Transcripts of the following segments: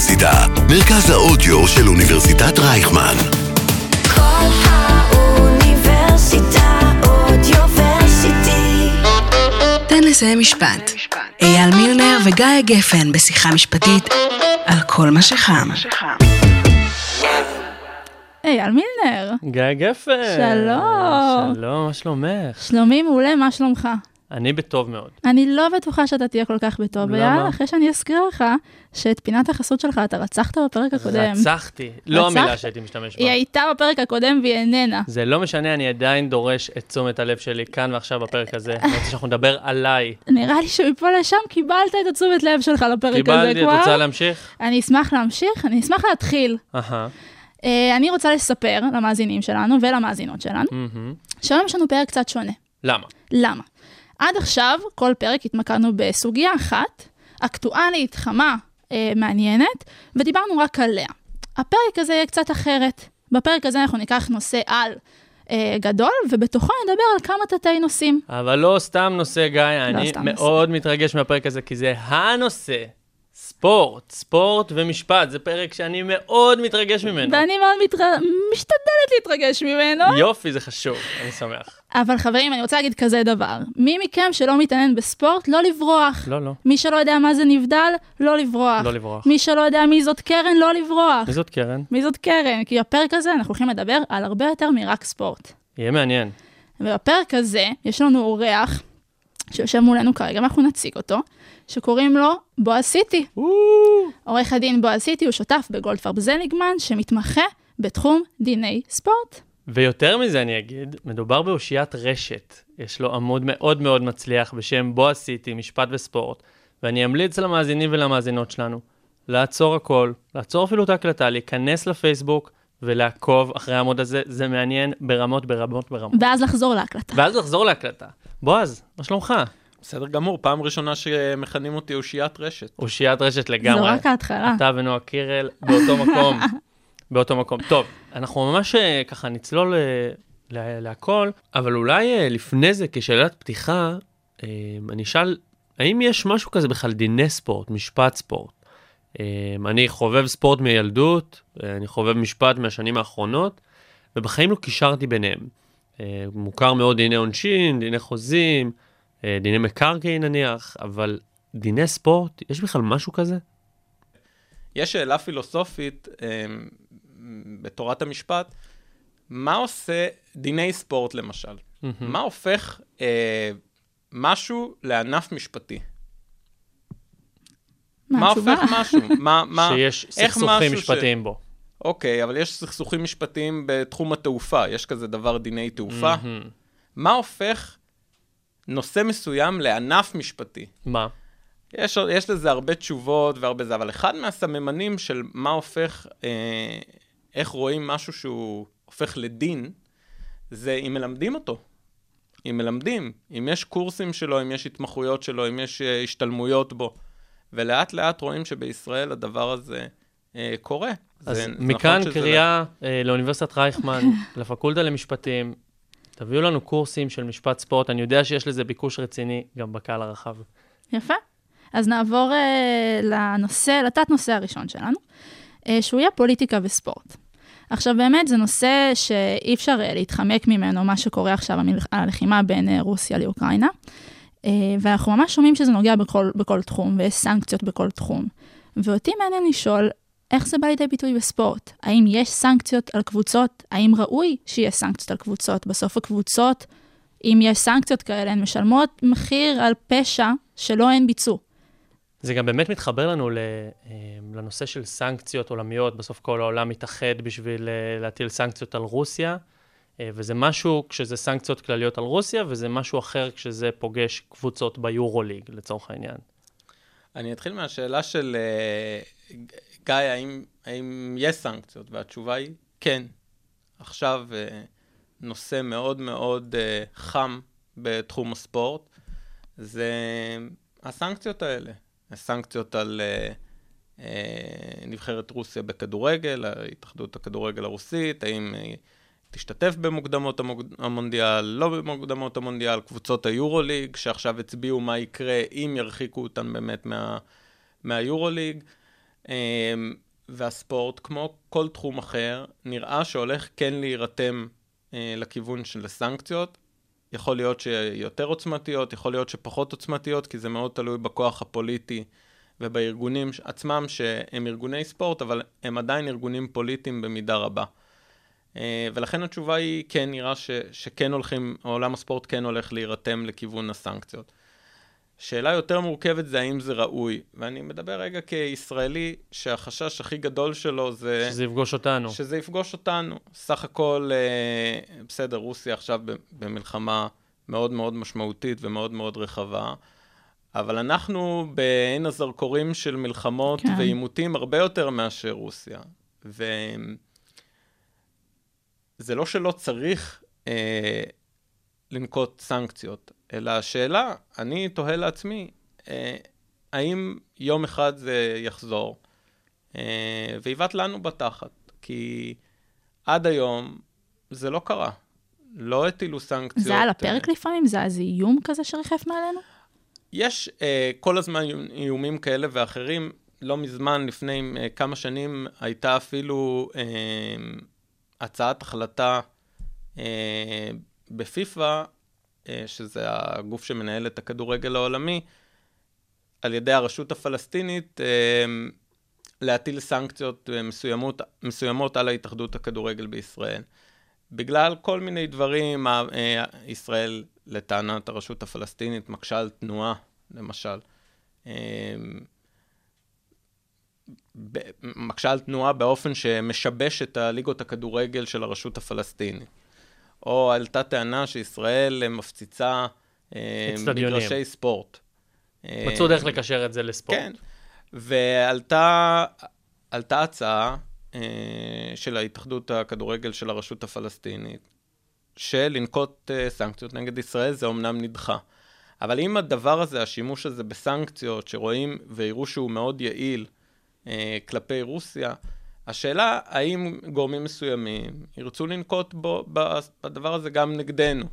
האוניברסיטה, מרכז האודיו של אוניברסיטת רייכמן. כל האוניברסיטה אודיוורסיטי. תן לסיים משפט. אייל מילנר וגיא גפן בשיחה משפטית על כל מה שחם. אייל מילנר, גיא גפן. שלום. שלום, מה שלומך? שלומי מעולה, מה שלומך? אני בטוב מאוד. אני לא בטוחה שאתה תהיה כל כך בטוב? אייל, אחרי שאני אזכיר לך שאת פינת החסות שלך אתה רצחת בפרק הקודם. רצחתי. לא רצחת? המילה שהייתי משתמש בה. היא הייתה בפרק הקודם והיא איננה. זה לא משנה, אני עדיין דורש את תשומת הלב שלי כאן ועכשיו בפרק הזה. אני רוצה שאנחנו נדבר עליי. נראה לי שמפה לשם קיבלת את התשומת לב שלך לפרק הזה קיבלתי, את כבר. רוצה להמשיך? אני אשמח להמשיך, אני אשמח להתחיל. אהה. אה, אני רוצה לספר למאזינים שלנו ולמאזינות שלנו, מהמם. שהיום יש לנו פרק קצת שונה. למה? למה? עד עכשיו, כל פרק התמקדנו בסוגיה אחת, אקטואלית, חמה, אה, מעניינת, ודיברנו רק עליה. הפרק הזה יהיה קצת אחרת. בפרק הזה אנחנו ניקח נושא על אה, גדול, ובתוכו נדבר על כמה תתי נושאים. אבל לא סתם נושא, גיא, אני סתם מאוד מתרגש מהפרק הזה, כי זה הנושא. ספורט, ספורט ומשפט, זה פרק שאני מאוד מתרגש ממנו. ואני מאוד מתר... משתדלת להתרגש ממנו. יופי, זה חשוב, אני שמח. אבל חברים, אני רוצה להגיד כזה דבר. מי מכם שלא מתעניין בספורט, לא לברוח. לא, לא. מי שלא יודע מה זה נבדל, לא לברוח. לא לברוח. מי שלא יודע מי זאת קרן, לא לברוח. מי זאת קרן? מי זאת קרן? כי בפרק הזה אנחנו הולכים לדבר על הרבה יותר מרק ספורט. יהיה מעניין. ובפרק הזה יש לנו אורח שיושב מולנו כרגע, ואנחנו נציג אותו, שקוראים לו בועז סיטי. עורך הדין בועז סיטי הוא שותף בגולדפרב זליגמן, שמתמחה בתחום דיני ספורט. ויותר מזה אני אגיד, מדובר באושיית רשת. יש לו עמוד מאוד מאוד מצליח בשם בועז סיטי, משפט וספורט, ואני אמליץ למאזינים ולמאזינות שלנו לעצור הכל, לעצור אפילו את ההקלטה, להיכנס לפייסבוק ולעקוב אחרי העמוד הזה, זה מעניין ברמות, ברמות, ברמות. ואז לחזור להקלטה. ואז לחזור להקלטה. בועז, מה שלומך? בסדר גמור, פעם ראשונה שמכנים אותי אושיית רשת. אושיית רשת זו לגמרי. רק ההתחלה. אתה ונועה קירל באותו מקום. באותו מקום. טוב, אנחנו ממש אה, ככה נצלול אה, ל- להכל, אבל אולי אה, לפני זה, כשאלת פתיחה, אה, אני אשאל, האם יש משהו כזה בכלל דיני ספורט, משפט ספורט? אה, אני חובב ספורט מילדות, אה, אני חובב משפט מהשנים האחרונות, ובחיים לא קישרתי ביניהם. אה, מוכר מאוד דיני עונשין, דיני חוזים, אה, דיני מקרקעין נניח, אבל דיני ספורט, יש בכלל משהו כזה? יש שאלה פילוסופית אה, בתורת המשפט, מה עושה דיני ספורט למשל? מה הופך אה, משהו לענף משפטי? מה? הופך משהו? מה, מה, שיש סכסוכים משפטיים בו. אוקיי, אבל יש סכסוכים משפטיים בתחום התעופה, יש כזה דבר דיני תעופה. מהמם. מה הופך נושא מסוים לענף משפטי? מה? יש, יש לזה הרבה תשובות והרבה זה, אבל אחד מהסממנים של מה הופך, אה, איך רואים משהו שהוא הופך לדין, זה אם מלמדים אותו. אם מלמדים, אם יש קורסים שלו, אם יש התמחויות שלו, אם יש אה, השתלמויות בו. ולאט לאט רואים שבישראל הדבר הזה אה, קורה. אז זה- זה מכאן נכון קריאה אה, לאוניברסיטת רייכמן, לפקולטה למשפטים, תביאו לנו קורסים של משפט ספורט, אני יודע שיש לזה ביקוש רציני גם בקהל הרחב. יפה. אז נעבור uh, לנושא, לתת נושא הראשון שלנו, uh, שהוא יהיה פוליטיקה וספורט. עכשיו באמת זה נושא שאי אפשר uh, להתחמק ממנו, מה שקורה עכשיו, הלחימה בין uh, רוסיה לאוקראינה, uh, ואנחנו ממש שומעים שזה נוגע בכל, בכל תחום, ויש סנקציות בכל תחום. ואותי מעניין לשאול, איך זה בא לידי ביטוי בספורט? האם יש סנקציות על קבוצות? האם ראוי שיהיה סנקציות על קבוצות? בסוף הקבוצות, אם יש סנקציות כאלה, הן משלמות מחיר על פשע שלא הן ביצעו. זה גם באמת מתחבר לנו אה, לנושא של סנקציות עולמיות, בסוף כל העולם מתאחד בשביל אה, להטיל סנקציות על רוסיה, אה, וזה משהו כשזה סנקציות כלליות על רוסיה, וזה משהו אחר כשזה פוגש קבוצות ביורוליג, לצורך העניין. אני אתחיל מהשאלה של גיא, האם, האם יש סנקציות? והתשובה היא כן. עכשיו אה, נושא מאוד מאוד אה, חם בתחום הספורט, זה הסנקציות האלה. הסנקציות על אה, נבחרת רוסיה בכדורגל, התאחדות הכדורגל הרוסית, האם תשתתף במוקדמות המונדיאל, לא במוקדמות המונדיאל, קבוצות היורוליג, שעכשיו הצביעו מה יקרה אם ירחיקו אותן באמת מה, מהיורוליג. אמ, והספורט, כמו כל תחום אחר, נראה שהולך כן להירתם אה, לכיוון של הסנקציות. יכול להיות שיותר עוצמתיות, יכול להיות שפחות עוצמתיות, כי זה מאוד תלוי בכוח הפוליטי ובארגונים עצמם, שהם ארגוני ספורט, אבל הם עדיין ארגונים פוליטיים במידה רבה. אה, ולכן התשובה היא כן, נראה ש, שכן הולכים, עולם הספורט כן הולך להירתם לכיוון הסנקציות. שאלה יותר מורכבת זה האם זה ראוי, ואני מדבר רגע כישראלי שהחשש הכי גדול שלו זה... שזה יפגוש אותנו. שזה יפגוש אותנו. סך הכל, אה, בסדר, רוסיה עכשיו במלחמה מאוד מאוד משמעותית ומאוד מאוד רחבה, אבל אנחנו בעין הזרקורים של מלחמות כן. ועימותים הרבה יותר מאשר רוסיה. וזה לא שלא צריך אה, לנקוט סנקציות, אלא השאלה, אני תוהה לעצמי, אה, האם יום אחד זה יחזור אה, ויבעט לנו בתחת? כי עד היום זה לא קרה. לא הטילו סנקציות. זה על אה, הפרק לפעמים? זה איזה איום כזה שריחף מעלינו? יש אה, כל הזמן איומים כאלה ואחרים. לא מזמן, לפני אה, כמה שנים, הייתה אפילו אה, הצעת החלטה אה, בפיפ"א, אה, שזה הגוף שמנהל את הכדורגל העולמי, על ידי הרשות הפלסטינית, אה, להטיל סנקציות אה, מסוימות, מסוימות על ההתאחדות הכדורגל בישראל. בגלל כל מיני דברים, אה, ישראל, לטענת הרשות הפלסטינית, מקשה על תנועה, למשל. אה, מקשה על תנועה באופן שמשבש את הליגות הכדורגל של הרשות הפלסטינית. או עלתה טענה שישראל מפציצה אה. מגרשי ספורט. מצאו דרך לקשר את זה לספורט. כן, ועלתה עלתה הצעה אה, של ההתאחדות הכדורגל של הרשות הפלסטינית, שלנקוט אה, סנקציות נגד ישראל, זה אומנם נדחה. אבל אם הדבר הזה, השימוש הזה בסנקציות, שרואים ויראו שהוא מאוד יעיל אה, כלפי רוסיה, השאלה האם גורמים מסוימים ירצו לנקוט בו, ב- בדבר הזה גם נגדנו.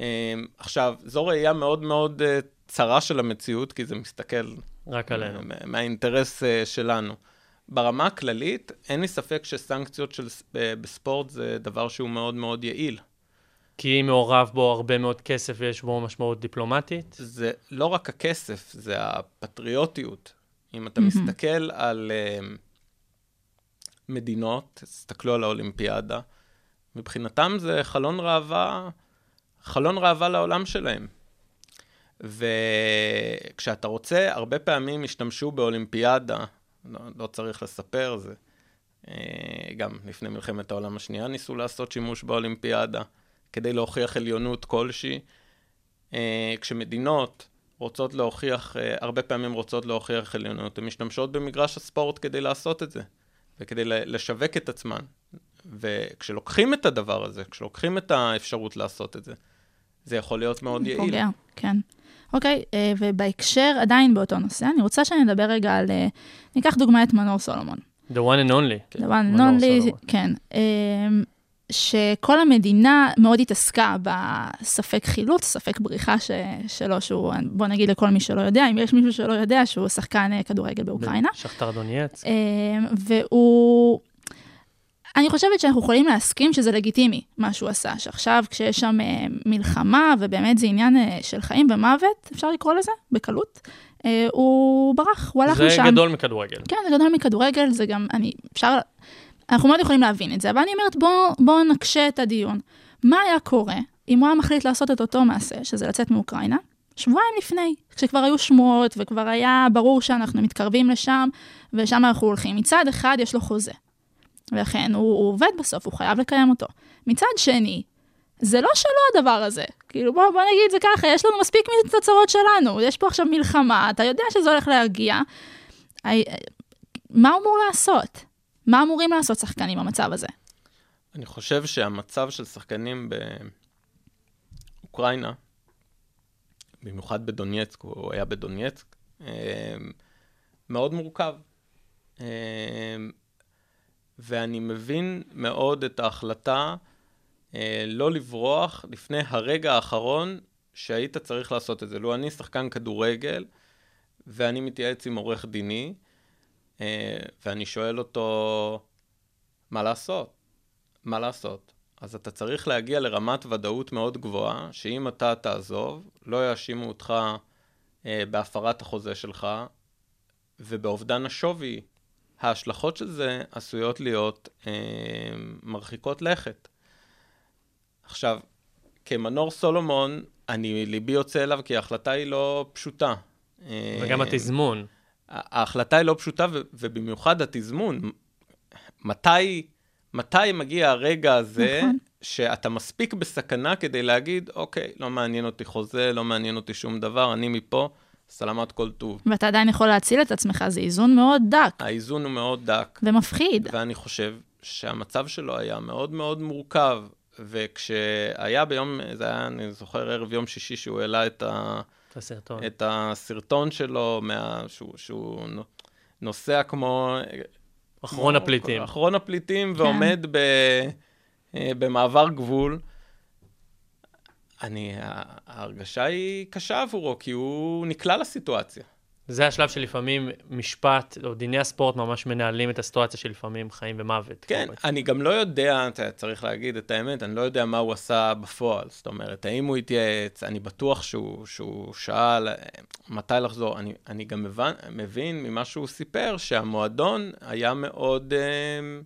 אה, עכשיו, זו ראייה מאוד מאוד אה, צרה של המציאות, כי זה מסתכל רק עלינו. מה- מהאינטרס אה, שלנו. ברמה הכללית, אין לי ספק שסנקציות של, ב- בספורט זה דבר שהוא מאוד מאוד יעיל. כי מעורב בו הרבה מאוד כסף ויש בו משמעות דיפלומטית. זה לא רק הכסף, זה הפטריוטיות. אם אתה. מסתכל על uh, מדינות, תסתכלו על האולימפיאדה, מבחינתם זה חלון ראווה, חלון ראווה לעולם שלהם. וכשאתה רוצה, הרבה פעמים השתמשו באולימפיאדה, לא, לא צריך לספר, זה אה, גם לפני מלחמת העולם השנייה ניסו לעשות שימוש באולימפיאדה, כדי להוכיח עליונות כלשהי. אה, כשמדינות רוצות להוכיח, אה, הרבה פעמים רוצות להוכיח עליונות, הן משתמשות במגרש הספורט כדי לעשות את זה, וכדי ל- לשווק את עצמן. וכשלוקחים את הדבר הזה, כשלוקחים את האפשרות לעשות את זה, זה יכול להיות מאוד יעיל. פוגע, כן. אוקיי, אה, ובהקשר, עדיין באותו נושא, אני רוצה שנדבר רגע על, אה, ניקח דוגמא את מנור סולומון. The one and only. The one and only. כן. שכל המדינה מאוד התעסקה בספק חילוץ, ספק בריחה ש, שלו, שהוא, בוא נגיד לכל מי שלא יודע, אם יש מישהו שלא יודע, שהוא שחקן אה, כדורגל באוקראינה. שכתר דונייץ. אה, והוא... אני חושבת שאנחנו יכולים להסכים שזה לגיטימי, מה שהוא עשה, שעכשיו כשיש שם אה, מלחמה, ובאמת זה עניין של חיים ומוות, אפשר לקרוא לזה, בקלות, הוא ברח, הוא הלך זה משם. גדול מכדורגל. כן, זה גדול מכדורגל, זה גם, אני, אפשר, אנחנו מאוד יכולים להבין את זה, אבל אני אומרת, בואו בוא נקשה את הדיון. מה היה קורה אם הוא היה מחליט לעשות את אותו מעשה, שזה לצאת מאוקראינה, שבועיים לפני, כשכבר היו שמועות וכבר היה ברור שאנחנו מתקרבים לשם, ושם אנחנו הולכים. מצד אחד יש לו חוזה, ולכן הוא, הוא עובד בסוף, הוא חייב לקיים אותו. מצד שני, זה לא שלו הדבר הזה. כאילו, בוא, בוא נגיד את זה ככה, יש לנו מספיק מתוצרות שלנו, יש פה עכשיו מלחמה, אתה יודע שזה הולך להגיע. מה הוא אמור לעשות? מה אמורים לעשות שחקנים במצב הזה? אני חושב שהמצב של שחקנים באוקראינה, במיוחד בדונייצק, הוא היה בדונייצק, אה, מאוד מורכב. אה, ואני מבין מאוד את ההחלטה אה, לא לברוח לפני הרגע האחרון שהיית צריך לעשות את זה. לו אני שחקן כדורגל, ואני מתייעץ עם עורך דיני, ואני שואל אותו, מה לעשות? מה לעשות? אז אתה צריך להגיע לרמת ודאות מאוד גבוהה, שאם אתה תעזוב, לא יאשימו אותך אה, בהפרת החוזה שלך, ובאובדן השווי, ההשלכות של זה עשויות להיות אה, מרחיקות לכת. עכשיו, כמנור סולומון, אני, ליבי יוצא אליו כי ההחלטה היא לא פשוטה. אה, וגם התזמון. ההחלטה היא לא פשוטה, ובמיוחד התזמון. מתי, מתי מגיע הרגע הזה נכון. שאתה מספיק בסכנה כדי להגיד, אוקיי, לא מעניין אותי חוזה, לא מעניין אותי שום דבר, אני מפה, סלמת כל טוב. ואתה עדיין יכול להציל את עצמך, זה איזון מאוד דק האיזון הוא מאוד דק, ומפחיד. ואני חושב שהמצב שלו היה מאוד מאוד מורכב. וכשהיה ביום, זה היה, אני זוכר, ערב יום שישי שהוא העלה את, ה, הסרטון. את הסרטון שלו, מה, שהוא, שהוא נו- נוסע כמו... אחרון כמו- הפליטים. אחרון הפליטים, כן. ועומד ב, אה, במעבר גבול. אני, ההרגשה היא קשה עבורו, כי הוא נקלע לסיטואציה. זה השלב שלפעמים משפט, או דיני הספורט ממש מנהלים את הסיטואציה שלפעמים חיים ומוות. כן, קורה. אני גם לא יודע, אתה צריך להגיד את האמת, אני לא יודע מה הוא עשה בפועל. זאת אומרת, האם הוא התייעץ, אני בטוח שהוא, שהוא שאל מתי לחזור. אני, אני גם מבין, מבין ממה שהוא סיפר שהמועדון היה מאוד... אה,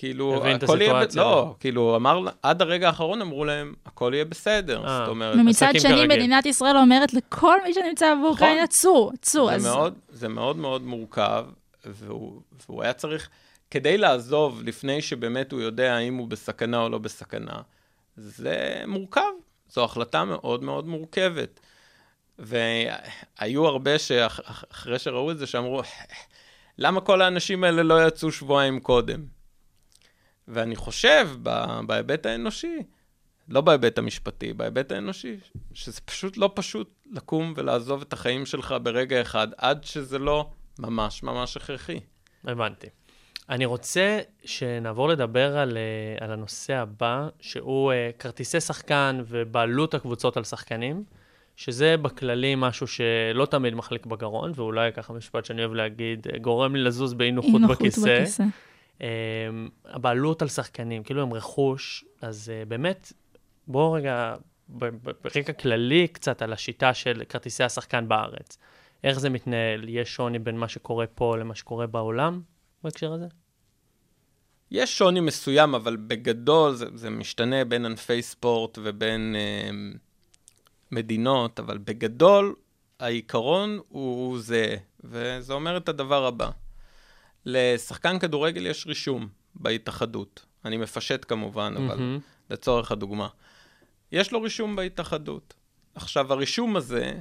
כאילו, הכל יהיה... ב-. לא, כאילו, אמר, עד הרגע האחרון אמרו להם, הכל יהיה בסדר. אה. זאת אומרת, ומצד שני. מדינת ישראל אומרת לכל מי שנמצא באוקראינה, צאו, צאו. זה אז מאוד, זה מאוד מאוד מורכב, והוא, והוא היה צריך, כדי לעזוב לפני שבאמת הוא יודע האם הוא בסכנה או לא בסכנה, זה מורכב. זו החלטה מאוד מאוד מורכבת. והיו הרבה שאחרי שראו את זה, שאמרו, למה כל האנשים האלה לא יצאו שבועיים קודם? ואני חושב, ב- בהיבט האנושי, לא בהיבט המשפטי, בהיבט האנושי, שזה פשוט לא פשוט לקום ולעזוב את החיים שלך ברגע אחד, עד שזה לא ממש ממש הכרחי. הבנתי. אני רוצה שנעבור לדבר על, אה, על הנושא הבא, שהוא אה, כרטיסי שחקן ובעלות הקבוצות על שחקנים, שזה בכללי משהו שלא תמיד מחליק בגרון, ואולי ככה משפט שאני אוהב להגיד, אה, גורם לי לזוז באי נוחות אי נוחות בכיסא. בכיסא. Um, הבעלות על שחקנים, כאילו הם רכוש, אז uh, באמת, בואו רגע, ברקע כללי קצת על השיטה של כרטיסי השחקן בארץ. איך זה מתנהל? יש שוני בין מה שקורה פה למה שקורה בעולם בהקשר הזה? יש שוני מסוים, אבל בגדול זה, זה משתנה בין ענפי ספורט ובין אה, מדינות, אבל בגדול העיקרון הוא זהה, וזה אומר את הדבר הבא. לשחקן כדורגל יש רישום בהתאחדות. אני מפשט כמובן, אבל מהמם. לצורך הדוגמה. יש לו רישום בהתאחדות. עכשיו, הרישום הזה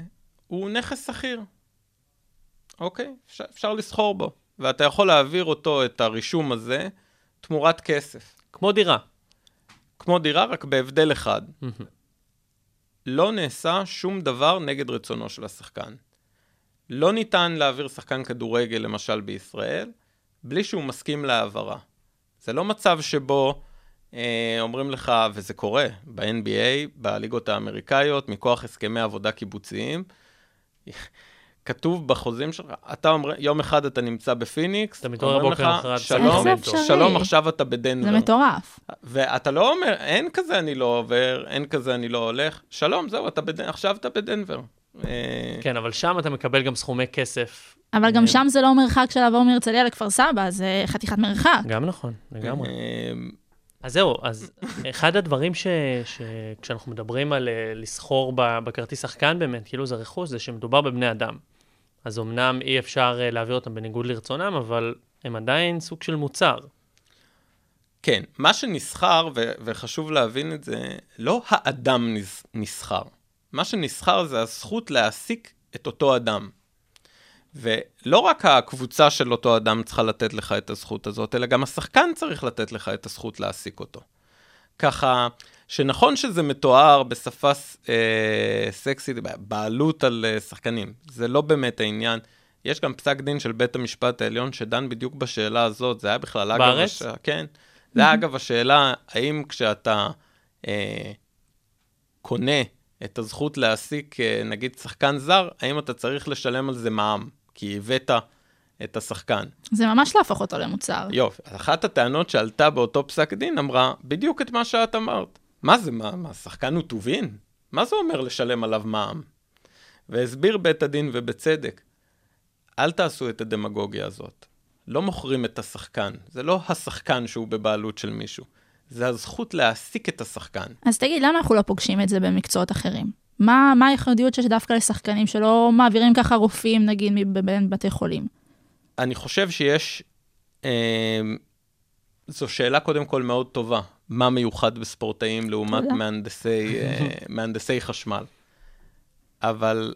הוא נכס שכיר. אוקיי? אפשר, אפשר לסחור בו. ואתה יכול להעביר אותו, את הרישום הזה, תמורת כסף. כמו דירה. כמו דירה, רק בהבדל אחד. מהמם. לא נעשה שום דבר נגד רצונו של השחקן. לא ניתן להעביר שחקן כדורגל, למשל בישראל, בלי שהוא מסכים להעברה. זה לא מצב שבו אה, אומרים לך, וזה קורה ב-NBA, בליגות האמריקאיות, מכוח הסכמי עבודה קיבוציים, כתוב בחוזים שלך, אתה אומר, יום אחד אתה נמצא בפיניקס, אתה מתעורר בוקר למחרת, שלום? שלום, עכשיו אתה בדנבר. זה מטורף. ואתה לא אומר, אין כזה אני לא עובר, אין כזה אני לא הולך. שלום, זהו, אתה בדנ... עכשיו אתה בדנבר. אה, כן, אבל שם אתה מקבל גם סכומי כסף. אבל גם שם זה לא מרחק של לעבור מהרצליה לכפר סבא, זה חתיכת מרחק. גם נכון, לגמרי. אה, אז זהו, אז אחד הדברים ש... שכשאנחנו מדברים על אה, לסחור ב- בכרטיס שחקן באמת, כאילו זה רכוש, זה שמדובר בבני אדם. אז אמנם אי אפשר אה, להעביר אותם בניגוד לרצונם, אבל הם עדיין סוג של מוצר. כן, מה שנסחר, ו- וחשוב להבין את זה, לא האדם נס- נסחר. מה שנסחר זה הזכות להעסיק את אותו אדם. ולא רק הקבוצה של אותו אדם צריכה לתת לך את הזכות הזאת, אלא גם השחקן צריך לתת לך את הזכות להעסיק אותו. ככה, שנכון שזה מתואר בשפה אה, סקסית, בעלות על אה, שחקנים, זה לא באמת העניין. יש גם פסק דין של בית המשפט העליון שדן בדיוק בשאלה הזאת, זה היה בכלל אגב... בארץ? הש... כן. זה היה אגב השאלה, האם כשאתה אה, קונה את הזכות להעסיק, אה, נגיד, שחקן זר, האם אתה צריך לשלם על זה מע"מ? כי הבאת את השחקן. זה ממש להפוך אותו למוצר. יופי, אחת הטענות שעלתה באותו פסק דין אמרה בדיוק את מה שאת אמרת. מה זה, מה, מה, שחקן הוא טובין? מה זה אומר לשלם עליו מע"מ? והסביר בית הדין ובצדק, אל תעשו את הדמגוגיה הזאת. לא מוכרים את השחקן, זה לא השחקן שהוא בבעלות של מישהו, זה הזכות להעסיק את השחקן. אז תגיד, למה אנחנו לא פוגשים את זה במקצועות אחרים? מה, מה הייחודיות שיש דווקא לשחקנים שלא מעבירים ככה רופאים, נגיד, מבין בתי חולים? אני חושב שיש, אה, זו שאלה קודם כל מאוד טובה, מה מיוחד בספורטאים לעומת. מהנדסי, אה, מהנדסי חשמל. אבל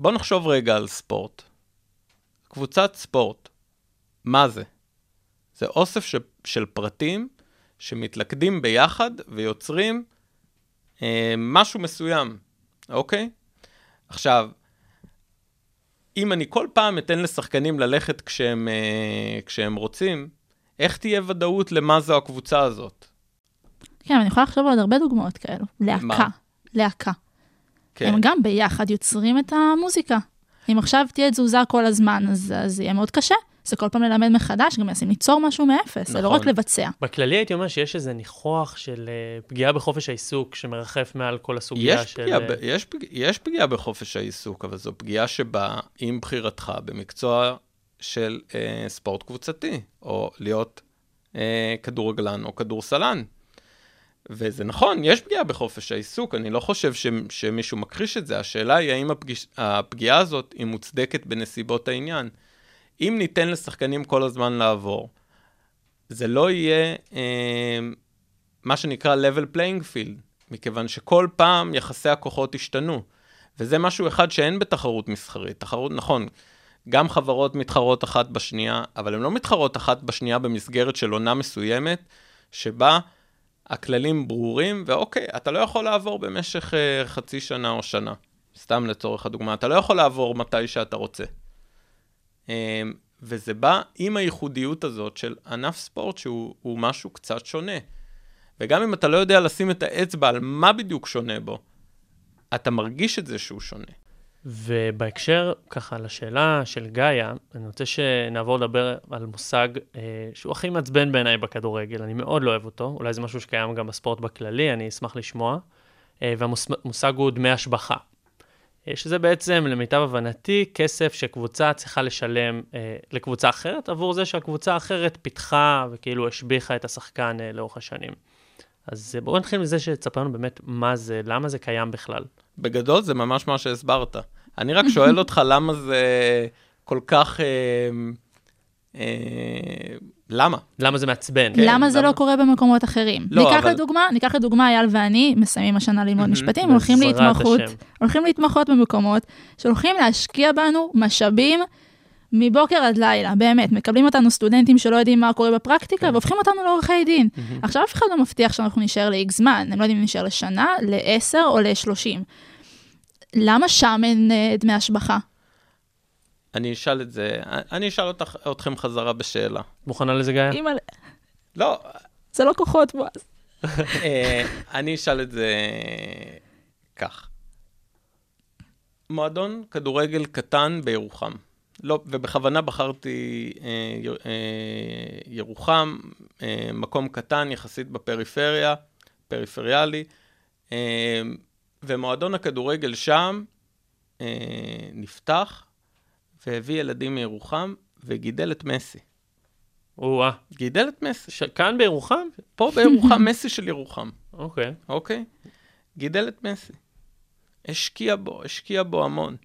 בוא נחשוב רגע על ספורט. קבוצת ספורט, מה זה? זה אוסף של, של פרטים שמתלכדים ביחד ויוצרים אה, משהו מסוים, אוקיי? עכשיו, אם אני כל פעם אתן לשחקנים ללכת כשהם, אה, כשהם רוצים, איך תהיה ודאות למה זו הקבוצה הזאת? כן, אני יכולה לחשוב על הרבה דוגמאות כאלו. להקה. מה? להקה. כן. הם גם ביחד יוצרים את המוזיקה. אם עכשיו תהיה תזוזה כל הזמן, אז זה יהיה מאוד קשה. זה כל פעם ללמד מחדש, גם מנסים ליצור משהו מאפס, זה לא נכון. רק לבצע. בכללי הייתי אומר שיש איזה ניחוח של אה, פגיעה בחופש העיסוק שמרחף מעל כל הסוגיה יש של... פגיעה, אה, ב- יש, פג- יש פגיעה בחופש העיסוק, אבל זו פגיעה שבאה עם בחירתך במקצוע של אה, ספורט קבוצתי, או להיות אה, כדורגלן או כדורסלן. וזה נכון, יש פגיעה בחופש העיסוק, אני לא חושב ש, שמישהו מכחיש את זה, השאלה היא האם הפגיש, הפגיעה הזאת היא מוצדקת בנסיבות העניין. אם ניתן לשחקנים כל הזמן לעבור, זה לא יהיה אה, מה שנקרא level playing field, מכיוון שכל פעם יחסי הכוחות השתנו. וזה משהו אחד שאין בתחרות מסחרית. תחרות, נכון, גם חברות מתחרות אחת בשנייה, אבל הן לא מתחרות אחת בשנייה במסגרת של עונה מסוימת, שבה הכללים ברורים, ואוקיי, אתה לא יכול לעבור במשך uh, חצי שנה או שנה. סתם לצורך הדוגמה, אתה לא יכול לעבור מתי שאתה רוצה. Um, וזה בא עם הייחודיות הזאת של ענף ספורט שהוא הוא משהו קצת שונה. וגם אם אתה לא יודע לשים את האצבע על מה בדיוק שונה בו, אתה מרגיש את זה שהוא שונה. ובהקשר, ככה, לשאלה של גאיה, אני רוצה שנעבור לדבר על מושג אה, שהוא הכי מעצבן בעיניי בכדורגל, אני מאוד לא אוהב אותו, אולי זה משהו שקיים גם בספורט בכללי, אני אשמח לשמוע, אה, והמושג הוא דמי השבחה. אה, שזה בעצם, למיטב הבנתי, כסף שקבוצה צריכה לשלם אה, לקבוצה אחרת, עבור זה שהקבוצה האחרת פיתחה וכאילו השביחה את השחקן אה, לאורך השנים. אז אה, בואו נתחיל מזה שתספר לנו באמת מה זה, למה זה קיים בכלל. בגדול זה ממש מה שהסברת. אני רק שואל אותך למה זה כל כך... אה, אה, למה? למה זה מעצבן? למה זה למה? לא קורה במקומות אחרים? לא, ניקח אבל- לדוגמה, ניקח לדוגמה, אייל ואני מסיימים השנה ללמוד משפטים, הולכים להתמחות, השם. הולכים להתמחות במקומות שהולכים להשקיע בנו משאבים מבוקר עד לילה, באמת, מקבלים אותנו סטודנטים שלא יודעים מה קורה בפרקטיקה, והופכים אותנו לעורכי דין. עכשיו אף אחד לא מבטיח שאנחנו נשאר ל-X זמן, הם לא יודעים אם נשאר לשנה, ל-10 או ל-30. למה שם אין אה, דמי השבחה? אני אשאל את זה, אני אשאל אותך, אתכם חזרה בשאלה. מוכנה לזה, גיא? אימא'לה, לא, זה לא כוחות בועז. אה, אני אשאל את זה כך. מועדון כדורגל קטן בירוחם. לא, ובכוונה בחרתי אה, אה, ירוחם, אה, מקום קטן יחסית בפריפריה, פריפריאלי, אה, ומועדון הכדורגל שם אה, נפתח והביא ילדים מירוחם וגידל את מסי. או-אה. גידל את מסי. ש- כאן בירוחם? פה בירוחם, מסי של ירוחם. אוקיי. אוקיי? גידל את מסי. השקיע בו, השקיע בו המון.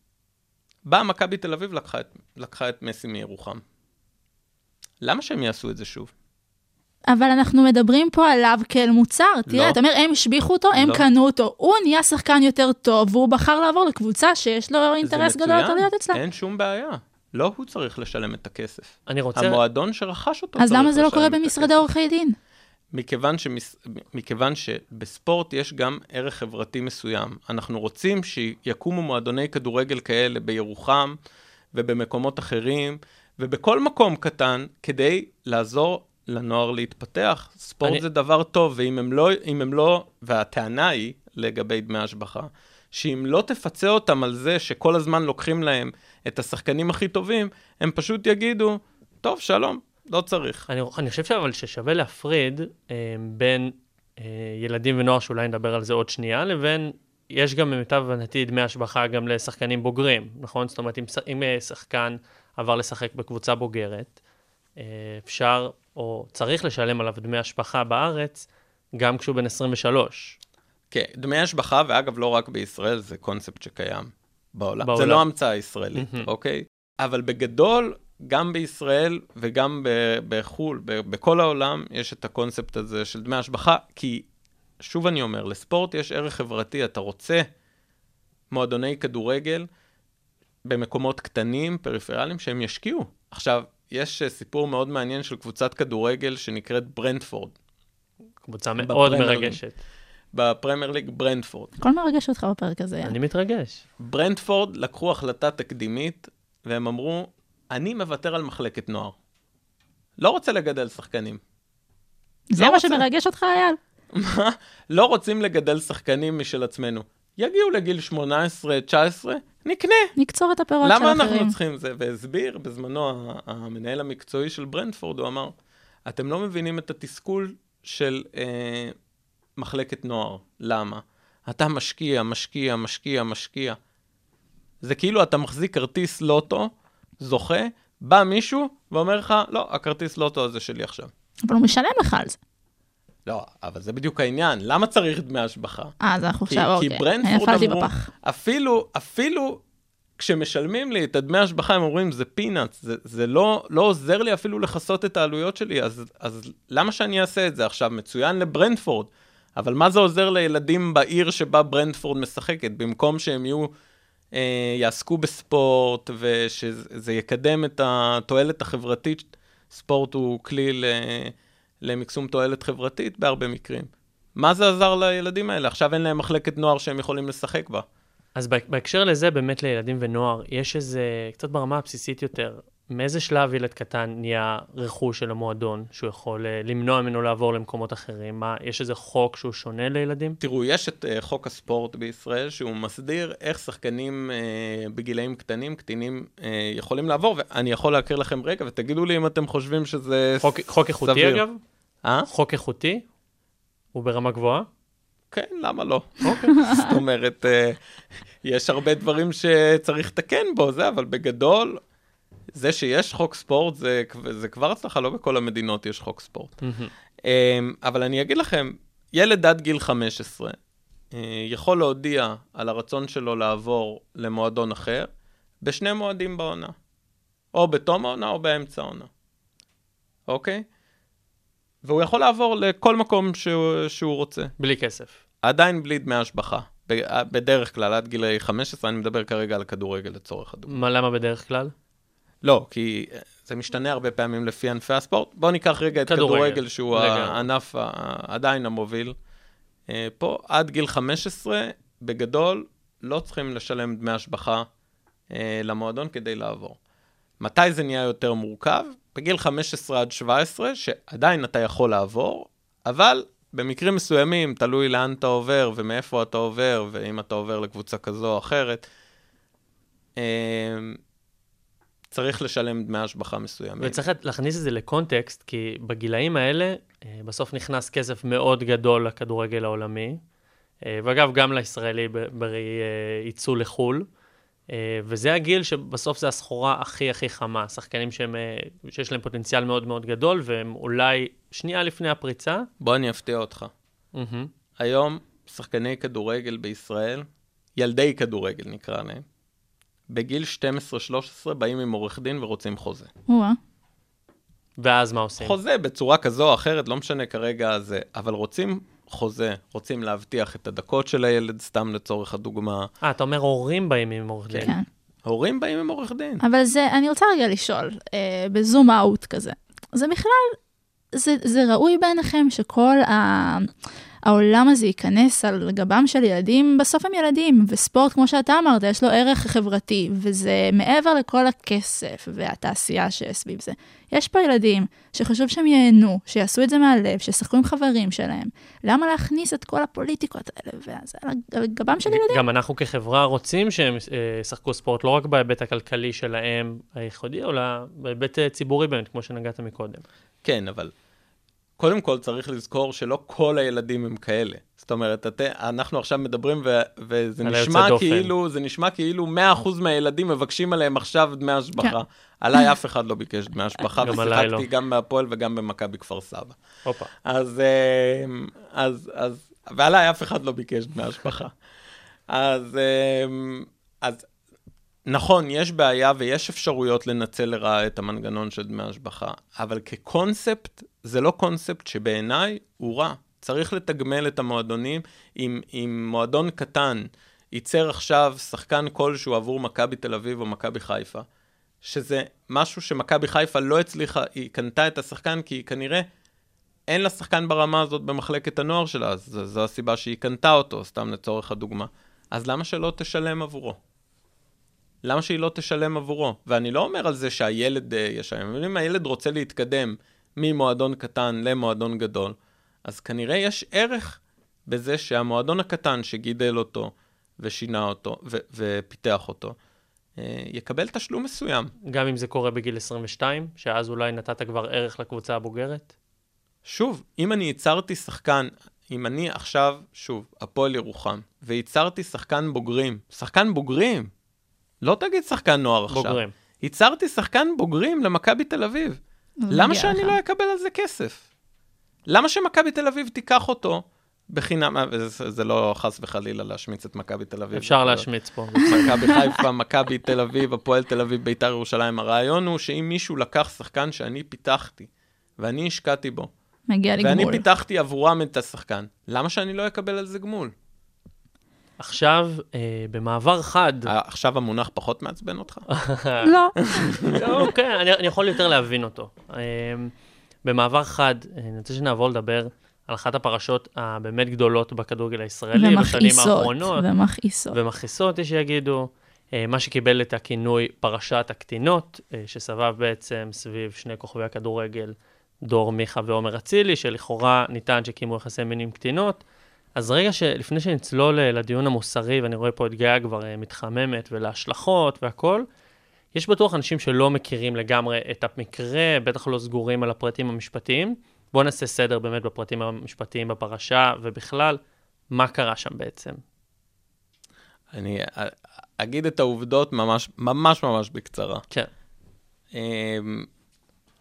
באה מכבי תל אביב, לקחה את, לקחה את מסי מירוחם. למה שהם יעשו את זה שוב? אבל אנחנו מדברים פה עליו כאל מוצר. תראה, לא. אתה אומר, הם השביחו אותו, הם לא. קנו אותו. הוא נהיה שחקן יותר טוב, והוא בחר לעבור לקבוצה שיש לו אינטרס גדול יותר להיות אצלה. אין שום בעיה. לא הוא צריך לשלם את הכסף. אני רוצה... המועדון שרכש אותו אז למה זה לא קורה במשרדי. עורכי דין? מכיוון, שמס... מכיוון שבספורט יש גם ערך חברתי מסוים. אנחנו רוצים שיקומו מועדוני כדורגל כאלה בירוחם ובמקומות אחרים ובכל מקום קטן כדי לעזור לנוער להתפתח. ספורט אני-. זה דבר טוב, ואם הם לא, הם לא, והטענה היא לגבי דמי השבחה, שאם לא תפצה אותם על זה שכל הזמן לוקחים להם את השחקנים הכי טובים, הם פשוט יגידו, טוב, שלום, לא צריך. אני, אני חושב אבל ששווה להפריד אה, בין אה, ילדים ונוער, שאולי נדבר על זה עוד שנייה, לבין, יש גם למיטב הבנתי דמי השבחה גם לשחקנים בוגרים, נכון? זאת אומרת, אם אה, שחקן עבר לשחק בקבוצה בוגרת, אה, אפשר או צריך לשלם עליו דמי השבחה בארץ, גם כשהוא בן 23. כן, דמי השבחה, ואגב, לא רק בישראל, זה קונספט שקיים בעולם. בעולם. זה לא המצאה ישראלית, מהמם. אוקיי? אבל בגדול, גם בישראל וגם ב- בחו"ל, ב- בכל העולם, יש את הקונספט הזה של דמי השבחה, כי, שוב אני אומר, לספורט יש ערך חברתי. אתה רוצה מועדוני כדורגל במקומות קטנים, פריפריאליים, שהם ישקיעו. עכשיו, יש אה, סיפור מאוד מעניין של קבוצת כדורגל שנקראת ברנדפורד. קבוצה מאוד. מרגשת. בפרמייר ליג ברנדפורד. הכל מרגש אותך בפרק הזה. אני מתרגש. ברנדפורד לקחו החלטה תקדימית, והם אמרו, אני מוותר על מחלקת נוער. לא רוצה לגדל שחקנים. זה לא מה רוצה. שמרגש אותך, אייל? מה? לא רוצים לגדל שחקנים משל עצמנו. יגיעו לגיל 18-19, נקנה. נקצור את הפירות של למה אחרים. אנחנו צריכים זה? והסביר בזמנו המנהל המקצועי של ברנדפורד, הוא אמר, אתם לא מבינים את התסכול של אה, מחלקת נוער. למה? אתה משקיע, משקיע, משקיע, משקיע. זה כאילו אתה מחזיק כרטיס לוטו, זוכה, בא מישהו ואומר לך, לא, הכרטיס לוטו הזה שלי עכשיו. אבל הוא משלם לך על זה. לא, אבל זה בדיוק העניין, למה צריך דמי השבחה? אה, אז אנחנו כי, עכשיו, כי אוקיי. ברנדפורד נפלתי אמרו. אפילו, אפילו כשמשלמים לי את הדמי השבחה, הם אומרים, זה פינאץ, זה, זה לא, לא עוזר לי אפילו לכסות את העלויות שלי, אז, אז למה שאני אעשה את זה עכשיו? מצוין לברנדפורד, אבל מה זה עוזר לילדים בעיר שבה ברנדפורד משחקת? במקום שהם יהיו, אה, יעסקו בספורט, ושזה יקדם את התועלת החברתית, ספורט הוא כלי ל, למקסום תועלת חברתית בהרבה מקרים. מה זה עזר לילדים האלה? עכשיו אין להם מחלקת נוער שהם יכולים לשחק בה. אז בה- בהקשר לזה, באמת לילדים ונוער, יש איזה, קצת ברמה הבסיסית יותר, מאיזה שלב ילד קטן נהיה רכוש של המועדון, שהוא יכול אה, למנוע ממנו לעבור למקומות אחרים? מה, יש איזה חוק שהוא שונה לילדים? תראו, יש את uh, חוק הספורט בישראל, שהוא מסדיר איך שחקנים uh, בגילאים קטנים, קטינים, uh, יכולים לעבור, ואני יכול להכיר לכם רגע, ותגידו לי אם אתם חושבים שזה חוק, חוק איכותי סביר. אגב? אה? חוק איכותי? הוא ברמה גבוהה? כן, למה לא? זאת אומרת, uh, יש הרבה דברים שצריך לתקן בו, זה, אבל בגדול, זה שיש חוק ספורט זה, זה כבר הצלחה, לא בכל המדינות יש חוק ספורט. אמ, אבל אני אגיד לכם, ילד עד גיל 15 אה, יכול להודיע על הרצון שלו לעבור למועדון אחר בשני מועדים בעונה. או בתום העונה או באמצע העונה. אוקיי? והוא יכול לעבור לכל מקום שהוא, שהוא רוצה. בלי כסף. עדיין בלי דמי השבחה. בדרך כלל, עד גיל 15, אני מדבר כרגע על כדורגל לצורך הדוגמה. מה, למה בדרך כלל? לא, כי זה משתנה הרבה פעמים לפי ענפי הספורט. בואו ניקח רגע את כדורגל, כדורגל, שהוא לגמרי. הענף עדיין המוביל. אה, פה, עד גיל 15, בגדול, לא צריכים לשלם דמי השבחה אה, למועדון כדי לעבור. מתי זה נהיה יותר מורכב? בגיל 15 עד 17, שעדיין אתה יכול לעבור, אבל במקרים מסוימים, תלוי לאן אתה עובר ומאיפה אתה עובר, ואם אתה עובר לקבוצה כזו או אחרת, אה, צריך לשלם דמי השבחה מסוימים. וצריך להכניס את זה לקונטקסט, כי בגילאים האלה, אה, בסוף נכנס כסף מאוד גדול לכדורגל העולמי, אה, ואגב, גם לישראלי בראי ייצוא לחו"ל, וזה הגיל שבסוף זה הסחורה הכי הכי חמה, שחקנים שהם, אה, שיש להם פוטנציאל מאוד מאוד גדול, והם אולי שנייה לפני הפריצה. בוא אני אפתיע אותך. מהמם. היום, שחקני כדורגל בישראל, ילדי כדורגל נקרא להם, בגיל 12-13 באים עם עורך דין ורוצים חוזה. או-אה. ואז מה עושים? חוזה בצורה כזו או אחרת, לא משנה כרגע זה, אבל רוצים חוזה, רוצים להבטיח את הדקות של הילד, סתם לצורך הדוגמה. אה, אתה אומר הורים באים עם עורך דין. כן. הורים באים עם עורך דין. אבל זה, אני רוצה רגע לשאול, אה, בזום אאוט כזה, זה בכלל, זה, זה ראוי בעיניכם שכל ה, העולם הזה ייכנס על גבם של ילדים, בסוף הם ילדים, וספורט, כמו שאתה אמרת, יש לו ערך חברתי, וזה מעבר לכל הכסף והתעשייה שסביב זה. יש פה ילדים שחשוב שהם ייהנו, שיעשו את זה מהלב, שישחקו עם חברים שלהם. למה להכניס את כל הפוליטיקות האלה, וזה על גבם של ילדים? גם אנחנו כחברה רוצים שהם אה, ישחקו ספורט, לא רק בהיבט הכלכלי שלהם הייחודי, אלא בהיבט אה, ציבורי באמת, כמו שנגעת מקודם. כן, אבל קודם כל צריך לזכור שלא כל הילדים הם כאלה. זאת אומרת, את, אנחנו עכשיו מדברים ו, וזה נשמע. כאילו, זה נשמע כאילו 100% מהילדים מבקשים עליהם עכשיו דמי השבחה. כן. עליי אף אחד לא ביקש דמי השבחה, ושיחקתי לא. גם בהפועל וגם במכבי כפר סבא. הופה. אז, אה, אז, אז, ועליי אף אחד לא ביקש דמי השבחה. אז, אה, אז נכון, יש בעיה ויש אפשרויות לנצל לרעה את המנגנון של דמי השבחה, אבל כקונספט, זה לא קונספט שבעיניי הוא רע. צריך לתגמל את המועדונים. אם, אם מועדון קטן ייצר עכשיו שחקן כלשהו עבור מכבי תל אביב או מכבי חיפה, שזה משהו שמכבי חיפה לא הצליחה, היא קנתה את השחקן כי היא כנראה אין לה שחקן ברמה הזאת במחלקת הנוער שלה, אז זו, הסיבה שהיא קנתה אותו, סתם לצורך הדוגמה. אז למה שלא תשלם עבורו? למה שהיא לא תשלם עבורו? ואני לא אומר על זה שהילד אה, ישלם, אבל אם הילד רוצה להתקדם ממועדון קטן למועדון גדול, אז כנראה יש ערך בזה שהמועדון הקטן שגידל אותו ושינה אותו ו- ופיתח אותו, אה, יקבל תשלום מסוים. גם אם זה קורה בגיל 22, שאז אולי נתת כבר ערך לקבוצה הבוגרת? שוב, אם אני ייצרתי שחקן, אם אני עכשיו, שוב, הפועל ירוחם, וייצרתי שחקן בוגרים, שחקן בוגרים, לא תגיד שחקן נוער עכשיו. בוגרים. ייצרתי שחקן בוגרים למכבי תל אביב. למה מגיע שאני. לא אקבל על זה כסף? למה שמכבי תל אביב תיקח אותו בחינם? אה, זה, זה לא חס וחלילה להשמיץ את מכבי תל אביב. אפשר להשמיץ פה. מכבי חיפה, מכבי תל אביב, הפועל תל אביב, ביתר ירושלים. הרעיון הוא שאם מישהו לקח שחקן שאני פיתחתי, ואני השקעתי בו, מגיע לי ואני גמול. פיתחתי עבורם את השחקן, למה שאני לא אקבל על זה גמול? עכשיו, אה, במעבר חד, אה, עכשיו המונח פחות מעצבן אותך? לא. אוקיי, אני, אני יכול יותר להבין אותו. אה, במעבר חד, אני רוצה שנעבור לדבר על אחת הפרשות הבאמת גדולות בכדורגל הישראלי בשנים. האחרונות. ומכעיסות. ומכעיסות, יש שיגידו, אה, מה שקיבל את הכינוי פרשת הקטינות, אה, שסבב בעצם סביב שני כוכבי הכדורגל, דור מיכה ועומר אצילי, שלכאורה ניתן שקיימו יחסי מין עם קטינות. אז רגע שלפני שנצלול אה, לדיון המוסרי, ואני רואה פה את גאה כבר אה, מתחממת, ולהשלכות והכל, יש בטוח אנשים שלא מכירים לגמרי את המקרה, בטח לא סגורים על הפרטים המשפטיים. בואו נעשה סדר באמת בפרטים המשפטיים בפרשה, ובכלל, מה קרה שם בעצם. אני א- אגיד את העובדות ממש ממש ממש בקצרה. כן.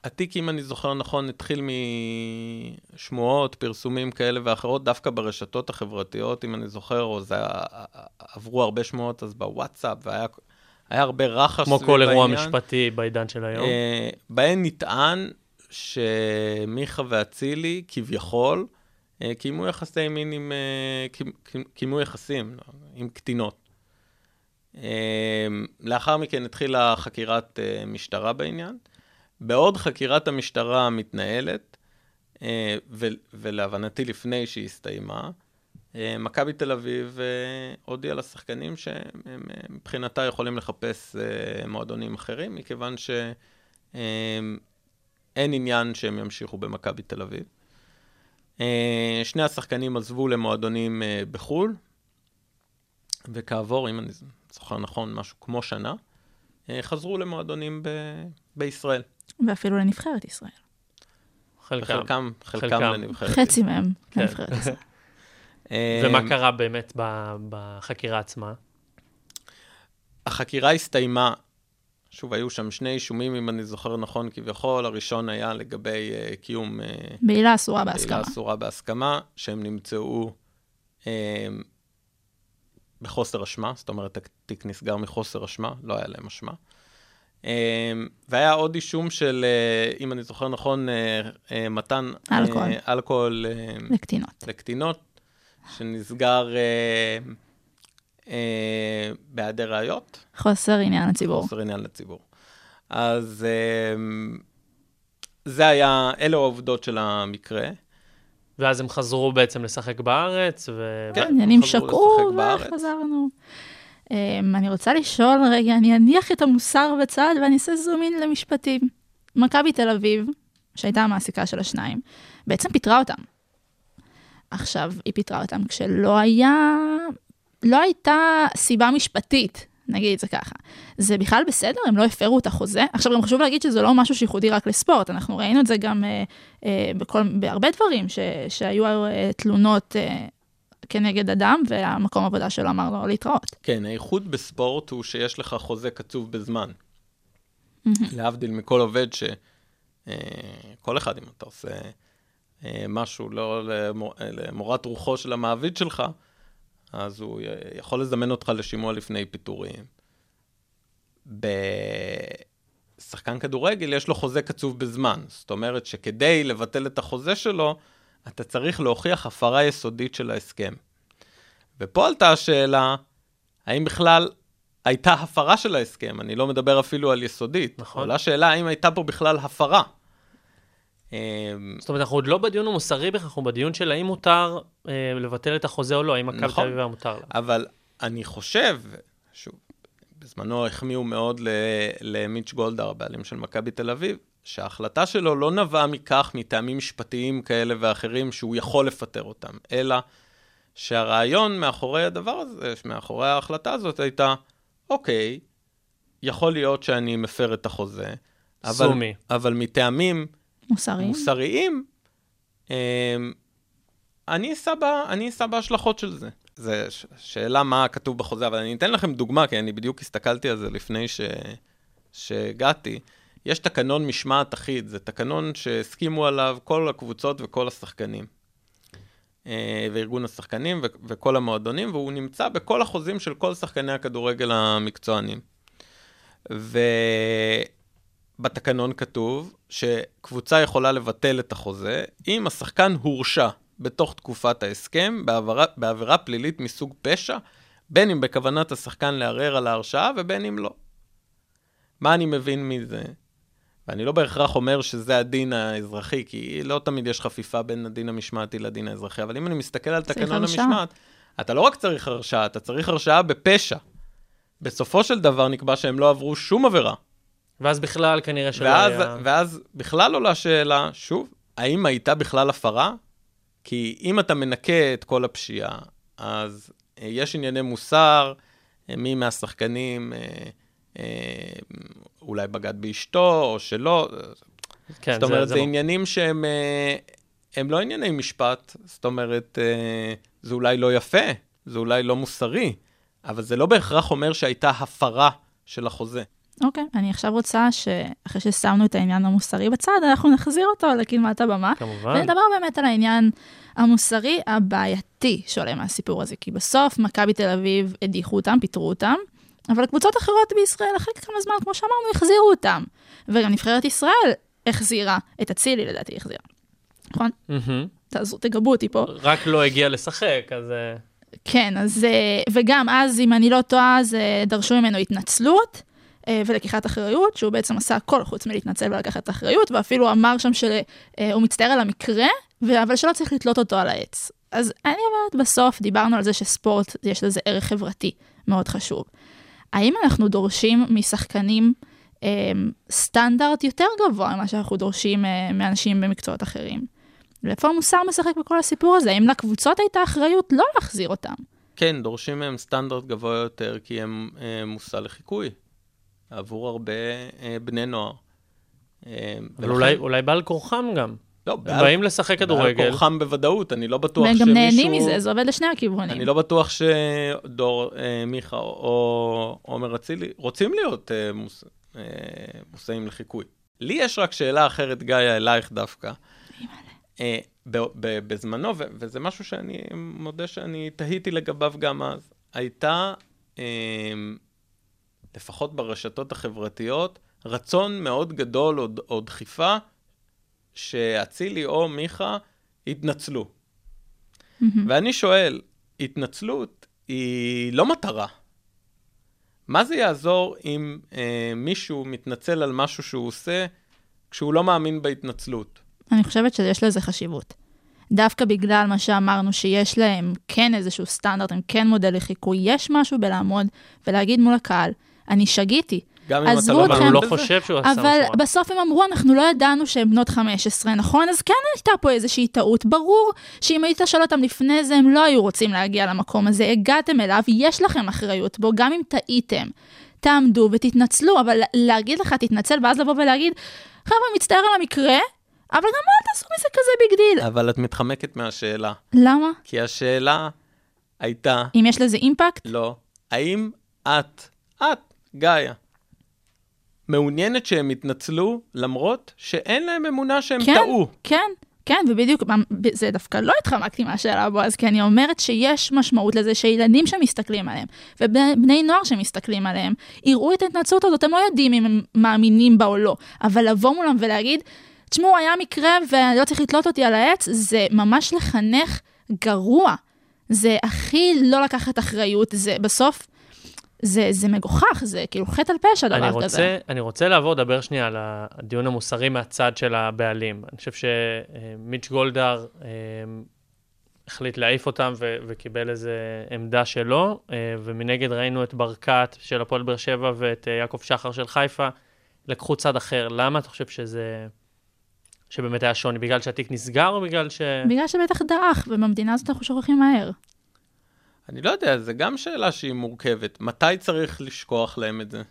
התיק, אם אני זוכר נכון, התחיל משמועות, פרסומים כאלה ואחרות, דווקא ברשתות החברתיות, אם אני זוכר, או זה עברו הרבה שמועות אז בוואטסאפ, והיה היה הרבה רחש כמו סביב כל אירוע העניין. משפטי בעידן של היום. אה, בהן נטען שמיכה ואצילי, כביכול, אה, קיימו יחסי מין עם... אה, קי- קי- קיימו יחסים לא, עם קטינות. אה, לאחר מכן התחילה חקירת אה, משטרה בעניין. בעוד חקירת המשטרה מתנהלת, אה, ולהבנתי לפני שהיא הסתיימה, אה, מכבי תל אביב אה, הודיעה לשחקנים שהם מבחינתה יכולים לחפש מועדונים אחרים, מכיוון שאין עניין שהם ימשיכו במכבי תל אביב. שני השחקנים עזבו למועדונים בחו"ל, וכעבור, אם אני זוכר נכון, משהו כמו שנה, חזרו למועדונים ב- בישראל. ואפילו לנבחרת ישראל. חלקם. חלקם, חלקם. לנבחרת. חצי מהם כן. לנבחרת ישראל. אה, ומה קרה באמת בחקירה עצמה? החקירה הסתיימה, שוב, היו שם שני אישומים, אם אני זוכר נכון, כביכול. הראשון היה לגבי uh, קיום uh, בעילה אסורה בהסכמה. בעילה אסורה בהסכמה, שהם נמצאו uh, בחוסר אשמה, זאת אומרת, התיק נסגר מחוסר אשמה, לא היה להם אשמה. Uh, והיה עוד אישום של, uh, אם אני זוכר נכון, uh, uh, מתן אה, אלכוהול. אלכוהול לקטינות. לקטינות, שנסגר אה, אה, בהיעדר ראיות, חוסר עניין לציבור. חוסר עניין לציבור. אז אה, זה היה, אלו העובדות של המקרה. ואז הם חזרו בעצם לשחק בארץ, ו... כן. חזרו שקעו לשחק בארץ. וחזרנו. Um, אני רוצה לשאול רגע, אני אניח את המוסר בצד ואני אעשה זום אין למשפטים. מכבי תל אביב, שהייתה המעסיקה של השניים, בעצם פיטרה אותם. עכשיו, היא פיטרה אותם כשלא היה, לא הייתה סיבה משפטית, נגיד את זה ככה. זה בכלל בסדר, הם לא הפרו את החוזה. עכשיו, גם חשוב להגיד שזה לא משהו שייחודי רק לספורט, אנחנו ראינו את זה גם אה, אה, בכל, בהרבה דברים, ש, שהיו אה, תלונות אה, כנגד אדם, והמקום עבודה שלו אמר לו להתראות. כן, הייחוד בספורט הוא שיש לך חוזה קצוב בזמן. להבדיל מכל עובד ש... אה, כל אחד, אם אתה עושה אה, משהו לא למור- למורת רוחו של המעביד שלך, אז הוא יכול לזמן אותך לשימוע לפני פיטורים. בשחקן כדורגל יש לו חוזה קצוב בזמן. זאת אומרת שכדי לבטל את החוזה שלו, אתה צריך להוכיח הפרה יסודית של ההסכם. ופה עלתה השאלה, האם בכלל הייתה הפרה של ההסכם? אני לא מדבר אפילו על יסודית. נכון. עולה שאלה האם הייתה פה בכלל הפרה. אמ, זאת אומרת, אנחנו עוד לא בדיון המוסרי בכלל, אנחנו בדיון של האם מותר אה, לבטל את החוזה או לא, האם מכבי נכון. תל אביב היה מותר לה. אבל אני חושב, שוב, בזמנו החמיאו מאוד למיץ' גולדהר, הבעלים של מכבי תל אביב, שההחלטה שלו לא נבעה מכך, מטעמים משפטיים כאלה ואחרים, שהוא יכול לפטר אותם, אלא שהרעיון מאחורי הדבר הזה, מאחורי ההחלטה הזאת הייתה, אוקיי, יכול להיות שאני מפר את החוזה, אבל, סומי. אבל מטעמים מוסריים. מוסריים, אמ, אני אשא בה- אני אשא בהשלכות של זה. זו ש- שאלה מה כתוב בחוזה, אבל אני אתן לכם דוגמה, כי אני בדיוק הסתכלתי על זה לפני ש... שהגעתי. יש תקנון משמעת אחיד, זה תקנון שהסכימו עליו כל הקבוצות וכל השחקנים. אה, וארגון השחקנים וכל המועדונים, והוא נמצא בכל החוזים של כל שחקני הכדורגל המקצוענים. ובתקנון כתוב שקבוצה יכולה לבטל את החוזה אם השחקן הורשע בתוך תקופת ההסכם בעבירה, בעבירה פלילית מסוג פשע, בין אם בכוונת השחקן לערער על ההרשעה ובין אם לא. מה אני מבין מזה? ואני לא בהכרח אומר שזה הדין האזרחי, כי לא תמיד יש חפיפה בין הדין המשמעתי לדין האזרחי, אבל אם אני מסתכל על תקנון הרשעה. המשמעת, אתה לא רק צריך הרשעה, אתה צריך הרשעה בפשע. בסופו של דבר נקבע שהם לא עברו שום עבירה. ואז בכלל כנראה שלא ואז, היה... ואז בכלל עולה שאלה, שוב, האם הייתה בכלל הפרה? כי אם אתה מנקה את כל הפשיעה, אז אה, יש ענייני מוסר, אה, מי מהשחקנים אה, אה, אולי בגד באשתו או שלא. כן, זאת אומרת, זה, לא- עניינים שהם אה, הם לא ענייני משפט, זאת אומרת, אה, זה אולי לא יפה, זה אולי לא מוסרי, אבל זה לא בהכרח אומר שהייתה הפרה של החוזה. אוקיי, אני עכשיו רוצה שאחרי ששמנו את העניין המוסרי בצד, אנחנו נחזיר אותו לקדמת הבמה. כמובן. ונדבר באמת על העניין המוסרי הבעייתי שעולה מהסיפור הזה, כי בסוף מכבי תל אביב הדיחו אותם, פיטרו אותם, אבל קבוצות אחרות בישראל אחרי כמה זמן, כמו שאמרנו, החזירו אותם. וגם נבחרת ישראל החזירה את אצילי, לדעתי החזירה. נכון? תעזרו, תגבו אותי פה. רק לא הגיע לשחק, אז... אה, כן, אז, אה, וגם אז, אם אני לא טועה, אז אה, דרשו ממנו התנצלות ולקיחת אחריות, שהוא בעצם עשה הכל חוץ מלהתנצל ולקחת אחריות, ואפילו אמר שם שהוא מצטער על המקרה, אבל שלא צריך לתלות אותו על העץ. אז אני אומרת, בסוף דיברנו על זה שספורט, יש לזה ערך חברתי מאוד חשוב. האם אנחנו דורשים משחקנים אה, סטנדרט יותר גבוה ממה שאנחנו דורשים אה, מאנשים במקצועות אחרים? ואיפה המוסר משחק בכל הסיפור הזה? האם לקבוצות הייתה אחריות לא להחזיר אותם? כן, דורשים מהם סטנדרט גבוה יותר, כי הם אה, מושא לחיקוי עבור הרבה אה, בני נוער. אה, אבל ולכן- אולי, אולי בעל כורחם גם. לא, בעל- באים לשחק כדורגל. בעל כורחם בוודאות, אני לא בטוח והם שמישהו... גם נהנים מזה, זה עובד לשני הכיוונים. אני לא בטוח שדור אה, מיכה או עומר אצילי רוצים להיות אה, מוס, אה, מושאים לחיקוי. לי יש רק שאלה אחרת, גיא, אלייך דווקא. אה, ב- ב- בזמנו, ו- וזה משהו שאני מודה שאני תהיתי לגביו גם אז, הייתה, אה, לפחות ברשתות החברתיות, רצון מאוד גדול או, או דחיפה שאצילי או מיכה יתנצלו. ואני שואל, התנצלות היא לא מטרה. מה זה יעזור אם אה, מישהו מתנצל על משהו שהוא עושה כשהוא לא מאמין בהתנצלות? אני חושבת שיש לזה חשיבות. דווקא בגלל מה שאמרנו, שיש להם כן איזשהו סטנדרט, הם כן מודל לחיקוי, יש משהו בלעמוד ולהגיד מול הקהל, אני שגיתי. גם אם אתה לא אבל אתכם הוא לא בזה. חושב שהוא עשה אבל משהו רע. בסוף הם אמרו, אנחנו לא ידענו שהן בנות 15, נכון? אז כן הייתה פה איזושהי טעות. ברור שאם היית שואל אותם לפני זה, הם לא היו רוצים להגיע למקום הזה. הגעתם אליו, יש לכם אחריות בו, גם אם טעיתם. תעמדו ותתנצלו, אבל להגיד לך, תתנצל, ואז לבוא ולהגיד, חבר'ה, מצטער על המקרה, אבל גם אל תעשו מזה כזה big deal. אבל את מתחמקת מהשאלה. למה? כי השאלה הייתה, אם יש לזה impact? לא, האם את, את, גאיה, מעוניינת שהם יתנצלו למרות שאין להם אמונה שהם כן, טעו? כן, כן, ובדיוק, זה דווקא לא התחמקתי מהשאלה בועז, כי אני אומרת שיש משמעות לזה שילדים שמסתכלים עליהם, ובני נוער שמסתכלים עליהם, יראו את ההתנצלות הזאת, הם לא יודעים אם הם מאמינים בה או לא, אבל לבוא מולם ולהגיד, תשמעו, היה מקרה ולא צריך לתלות אותי על העץ, זה ממש לחנך גרוע. זה הכי לא לקחת אחריות, זה בסוף, זה, זה מגוחך, זה כאילו חטא על פשע אני דבר רוצה, כזה. אני רוצה לעבור לדבר שנייה על הדיון המוסרי מהצד של הבעלים. אני חושב שמיץ' גולדהר אה, החליט להעיף אותם ו- וקיבל איזו עמדה שלו, אה, ומנגד ראינו את ברקת של הפועל באר שבע ואת אה, יעקב שחר של חיפה, לקחו צד אחר. למה אתה חושב שזה... שבאמת היה שוני? בגלל שהתיק נסגר או בגלל ש... בגלל שבטח דעך, ובמדינה הזאת אנחנו שוכחים מהר. אני לא יודע, זו גם שאלה שהיא מורכבת. מתי צריך לשכוח להם את זה?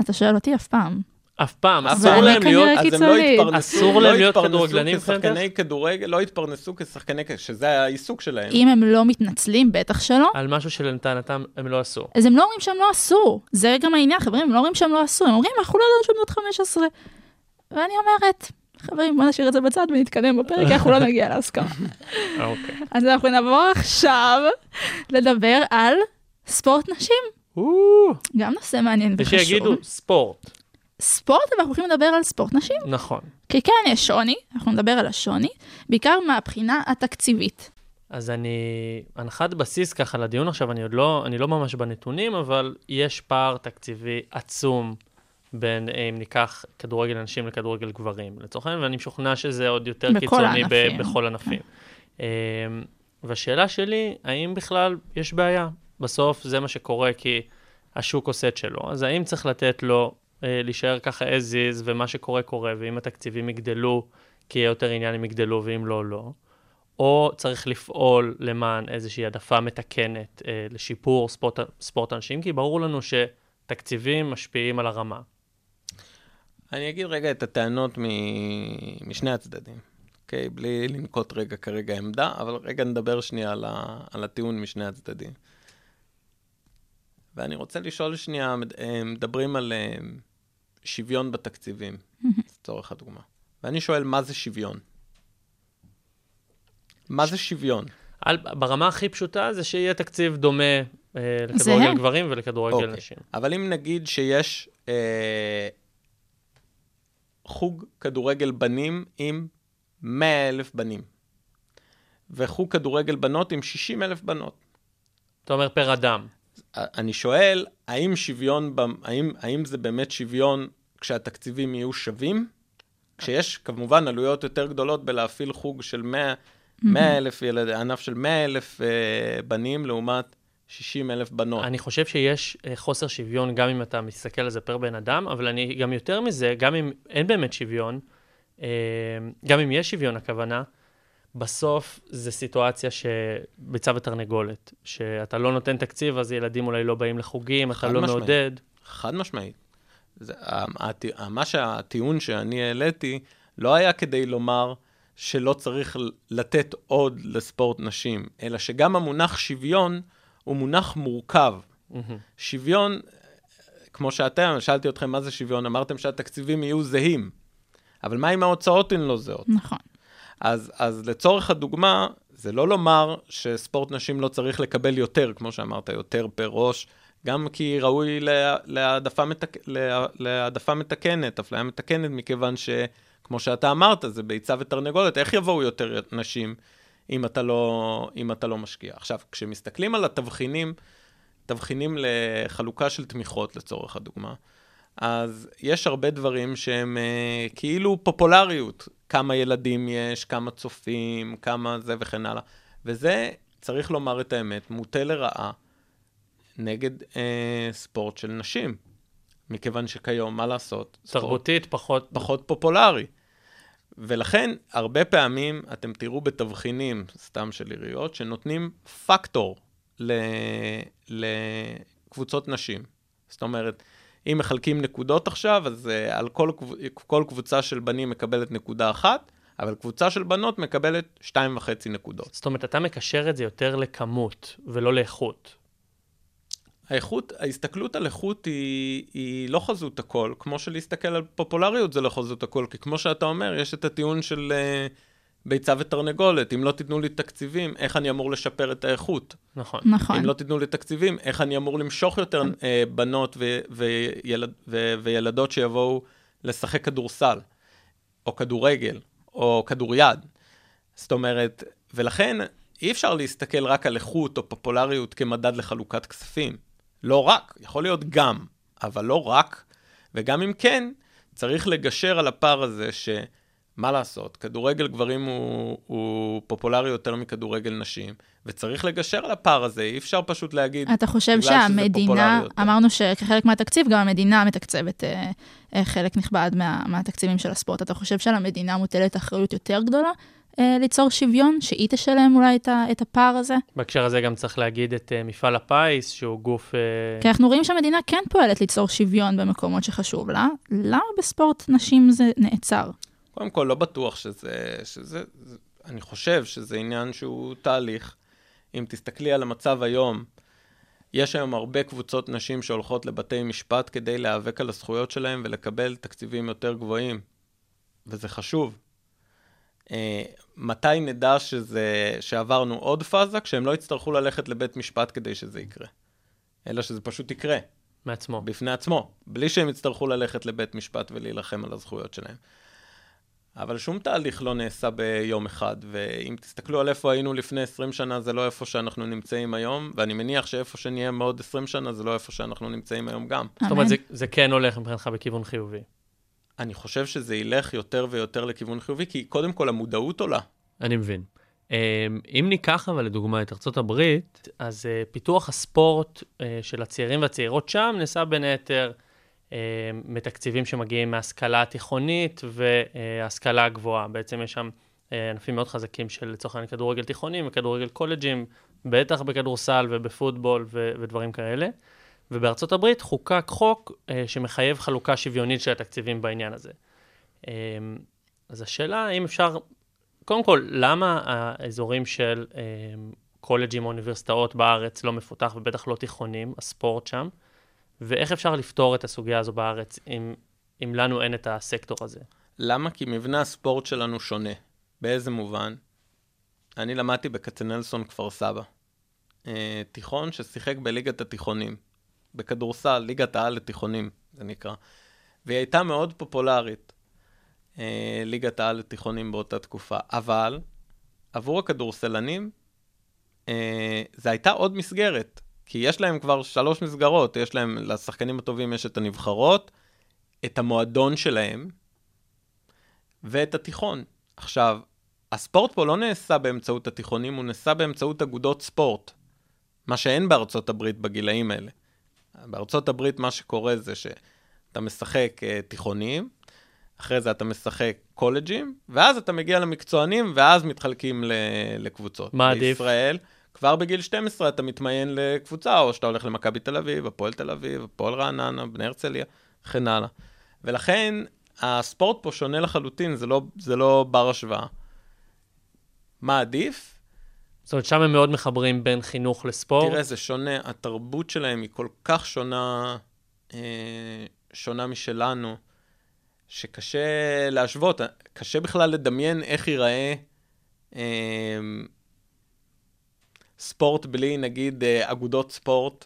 אתה שואל אותי אף פעם. אף פעם, אסור להם להיות... אז הם לא. התפרנסו, אסור לא להם להיות התפרנסו כדורגלנים כשחקני כדורגל, לא התפרנסו כשחקני, שזה העיסוק שלהם. אם הם לא מתנצלים, בטח שלא. על משהו שלטענתם הם לא עשו. אז הם לא אומרים שהם לא עשו. זה גם העניין, חברים, הם לא אומרים שהם לא עשו, הם אומרים, אנחנו לא ידענו שהם בנות 15. ואני אומרת, חברים, בוא נשאיר את זה בצד ונתקדם בפרק, אנחנו לא נגיע להסכמה. אוקיי. אז אנחנו נעבור עכשיו לדבר על ספורט נשים. גם נושא מעניין וחשוב. ושיגידו ספורט. ספורט, אבל אנחנו הולכים לדבר על ספורט נשים. נכון. כי כן יש שוני, אנחנו נדבר על השוני, בעיקר מהבחינה התקציבית. אז אני, הנחת בסיס ככה לדיון עכשיו, אני עוד לא, אני לא ממש בנתונים, אבל יש פער תקציבי עצום בין, אה, אם ניקח כדורגל נשים לכדורגל גברים, לצורך העניין, ואני משוכנע שזה עוד יותר קיצוני ב- בכל ענפים. אה, והשאלה שלי, האם בכלל יש בעיה? בסוף זה מה שקורה כי השוק עושה את שלו, אז האם צריך לתת לו אה, להישאר ככה as is, ומה שקורה קורה, ואם התקציבים יגדלו, כי יהיה יותר עניין אם יגדלו, ואם לא, לא. או צריך לפעול למען איזושהי העדפה מתקנת אה, לשיפור ספורט, ספורט הנשים, כי ברור לנו שתקציבים משפיעים על הרמה. אני אגיד רגע את הטענות מ... משני הצדדים, אוקיי? בלי לנקוט רגע כרגע עמדה, אבל רגע נדבר שנייה על, ה... על הטיעון משני הצדדים. ואני רוצה לשאול שנייה, מד- מדברים על אה, שוויון בתקציבים, לצורך הדוגמה. ואני שואל, מה זה שוויון? מה זה שוויון? על, ברמה הכי פשוטה זה שיהיה תקציב דומה אה, לכדורגל. גברים ולכדורגל אוקיי. נשים. אבל אם נגיד שיש אה, חוג כדורגל בנים עם 100 אלף בנים, וחוג כדורגל בנות עם 60 אלף בנות. אתה אומר פר אדם. אני שואל, האם שוויון, האם, האם זה באמת שוויון כשהתקציבים יהיו שווים? כשיש כמובן עלויות יותר גדולות בלהפעיל חוג של 100 100 אלף ילד, ענף של 100 אלף אה, בנים לעומת 60 אלף בנות. אני חושב שיש אה, חוסר שוויון גם אם אתה מסתכל על זה פר בן אדם, אבל אני גם יותר מזה, גם אם אין באמת שוויון, אה, גם אם יש שוויון הכוונה, בסוף זו סיטואציה שביצה ותרנגולת, שאתה לא נותן תקציב, אז ילדים אולי לא באים לחוגים, אתה לא משמעית. מעודד. חד משמעית. זה, מה שהטיעון שאני העליתי לא היה כדי לומר שלא צריך לתת עוד לספורט נשים, אלא שגם המונח שוויון הוא מונח מורכב. מהמם. שוויון, כמו שאתם, שאלתי אתכם מה זה שוויון, אמרתם שהתקציבים יהיו זהים. אבל מה אם ההוצאות הן לא זהות? נכון. אז, אז לצורך הדוגמה, זה לא לומר שספורט נשים לא צריך לקבל יותר, כמו שאמרת, יותר פר ראש, גם כי ראוי לה- להעדפה, מתק... לה- להעדפה מתקנת, אפליה מתקנת, מכיוון שכמו שאתה אמרת, זה ביצה ותרנגולת, איך יבואו יותר נשים אם אתה לא, אם אתה לא משקיע? עכשיו, כשמסתכלים על התבחינים, תבחינים לחלוקה של תמיכות לצורך הדוגמה, אז יש הרבה דברים שהם אה, כאילו פופולריות. כמה ילדים יש, כמה צופים, כמה זה וכן הלאה. וזה, צריך לומר את האמת, מוטה לרעה נגד אה, ספורט של נשים. מכיוון שכיום, מה לעשות? ספורט תרבותית פחות... פחות פופולרי. ולכן, הרבה פעמים אתם תראו בתבחינים, סתם של עיריות, שנותנים פקטור. לקבוצות נשים. זאת אומרת, אם מחלקים נקודות עכשיו, אז uh, על כל, כל קבוצה של בנים מקבלת נקודה אחת, אבל קבוצה של בנות מקבלת שתיים וחצי נקודות. זאת אומרת, אתה מקשר את זה יותר לכמות ולא לאיכות. האיכות, ההסתכלות על איכות היא, היא לא חזות הכל, כמו שלהסתכל על פופולריות זה לא חזות הכל, כי כמו שאתה אומר, יש את הטיעון של uh, ביצה ותרנגולת, אם לא תיתנו לי תקציבים, איך אני אמור לשפר את האיכות? נכון. נכון. אם לא תיתנו לי תקציבים, איך אני אמור למשוך יותר אה, בנות ו- וילד, ו- וילדות שיבואו לשחק כדורסל, או כדורגל, או כדוריד. זאת אומרת, ולכן אי אפשר להסתכל רק על איכות או פופולריות כמדד לחלוקת כספים. לא רק, יכול להיות גם, אבל לא רק. וגם אם כן, צריך לגשר על הפער הזה ש... מה לעשות, כדורגל גברים הוא, הוא פופולרי יותר מכדורגל נשים, וצריך לגשר על הפער הזה, אי אפשר פשוט להגיד, אתה חושב שהמדינה. אמרנו שכחלק מהתקציב, גם המדינה מתקצבת אה, אה, חלק נכבד מה, מהתקציבים של הספורט. אתה חושב שעל המדינה מוטלת אחריות יותר גדולה ליצור שוויון, שהיא תשלם אולי את, ה, את הפער הזה? בהקשר הזה גם צריך להגיד את uh, מפעל הפיס, שהוא גוף... Uh, כי אנחנו רואים שהמדינה כן פועלת ליצור שוויון במקומות שחשוב לה. למה בספורט נשים זה נעצר? קודם כל, לא בטוח שזה, שזה, זה, אני חושב שזה עניין שהוא תהליך. אם תסתכלי על המצב היום, יש היום הרבה קבוצות נשים שהולכות לבתי משפט כדי להיאבק על הזכויות שלהם ולקבל תקציבים יותר גבוהים, וזה חשוב. אה, מתי נדע שזה, שעברנו עוד פאזה? כשהם לא יצטרכו ללכת לבית משפט כדי שזה יקרה. אלא שזה פשוט יקרה, מעצמו. בפני עצמו, בלי שהם יצטרכו ללכת לבית משפט ולהילחם על הזכויות שלהם. אבל שום תהליך לא נעשה ביום אחד, ואם תסתכלו על איפה היינו לפני 20 שנה, זה לא איפה שאנחנו נמצאים היום, ואני מניח שאיפה שנהיה בעוד 20 שנה, זה לא איפה שאנחנו נמצאים היום גם. זאת אומרת, זה, זה כן הולך מבחינתך בכיוון חיובי. אני חושב שזה ילך יותר ויותר לכיוון חיובי, כי קודם כל המודעות עולה. אני מבין. אמ, אם ניקח אבל לדוגמה את הברית, אז אה, פיתוח הספורט אה, של הצעירים והצעירות שם נעשה בין היתר אה, מתקציבים שמגיעים מההשכלה התיכונית וההשכלה הגבוהה. בעצם יש שם אה, ענפים מאוד חזקים של לצורך העניין כדורגל תיכונים וכדורגל קולג'ים, בטח בכדורסל ובפוטבול ו- ודברים כאלה. ובארצות הברית חוקק חוק אה, שמחייב חלוקה שוויונית של התקציבים בעניין הזה. אה, אז השאלה האם אפשר, קודם כל, למה האזורים של אה, קולג'ים או אוניברסיטאות בארץ לא מפותח ובטח לא תיכונים, הספורט שם, ואיך אפשר לפתור את הסוגיה הזו בארץ אם, אם לנו אין את הסקטור הזה? למה? כי מבנה הספורט שלנו שונה. באיזה מובן? אני למדתי בכצנלסון כפר סבא. אה, תיכון ששיחק בליגת התיכונים. בכדורסל, ליגת העל לתיכונים, זה נקרא. והיא הייתה מאוד פופולרית, אה, ליגת העל לתיכונים באותה תקופה. אבל, עבור הכדורסלנים, אה, זו הייתה עוד מסגרת. כי יש להם כבר שלוש מסגרות, יש להם, לשחקנים הטובים יש את הנבחרות, את המועדון שלהם, ואת התיכון. עכשיו, הספורט פה לא נעשה באמצעות התיכונים, הוא נעשה באמצעות אגודות ספורט. מה שאין בארצות הברית בגילאים האלה. בארצות הברית מה שקורה זה שאתה משחק uh, תיכונים, אחרי זה אתה משחק קולג'ים, ואז אתה מגיע למקצוענים, ואז מתחלקים ל- לקבוצות. מה עדיף? בישראל, כבר בגיל 12 אתה מתמיין לקבוצה, או שאתה הולך למכבי תל אביב, הפועל תל אביב, הפועל רעננה, בני הרצליה, וכן הלאה. ולכן הספורט פה שונה לחלוטין, זה לא, זה לא בר השוואה. מה עדיף? זאת אומרת, שם הם מאוד מחברים בין חינוך לספורט. תראה, זה שונה, התרבות שלהם היא כל כך שונה, אה, שונה משלנו, שקשה להשוות, קשה בכלל לדמיין איך ייראה אה, ספורט בלי, נגיד, אה, אגודות ספורט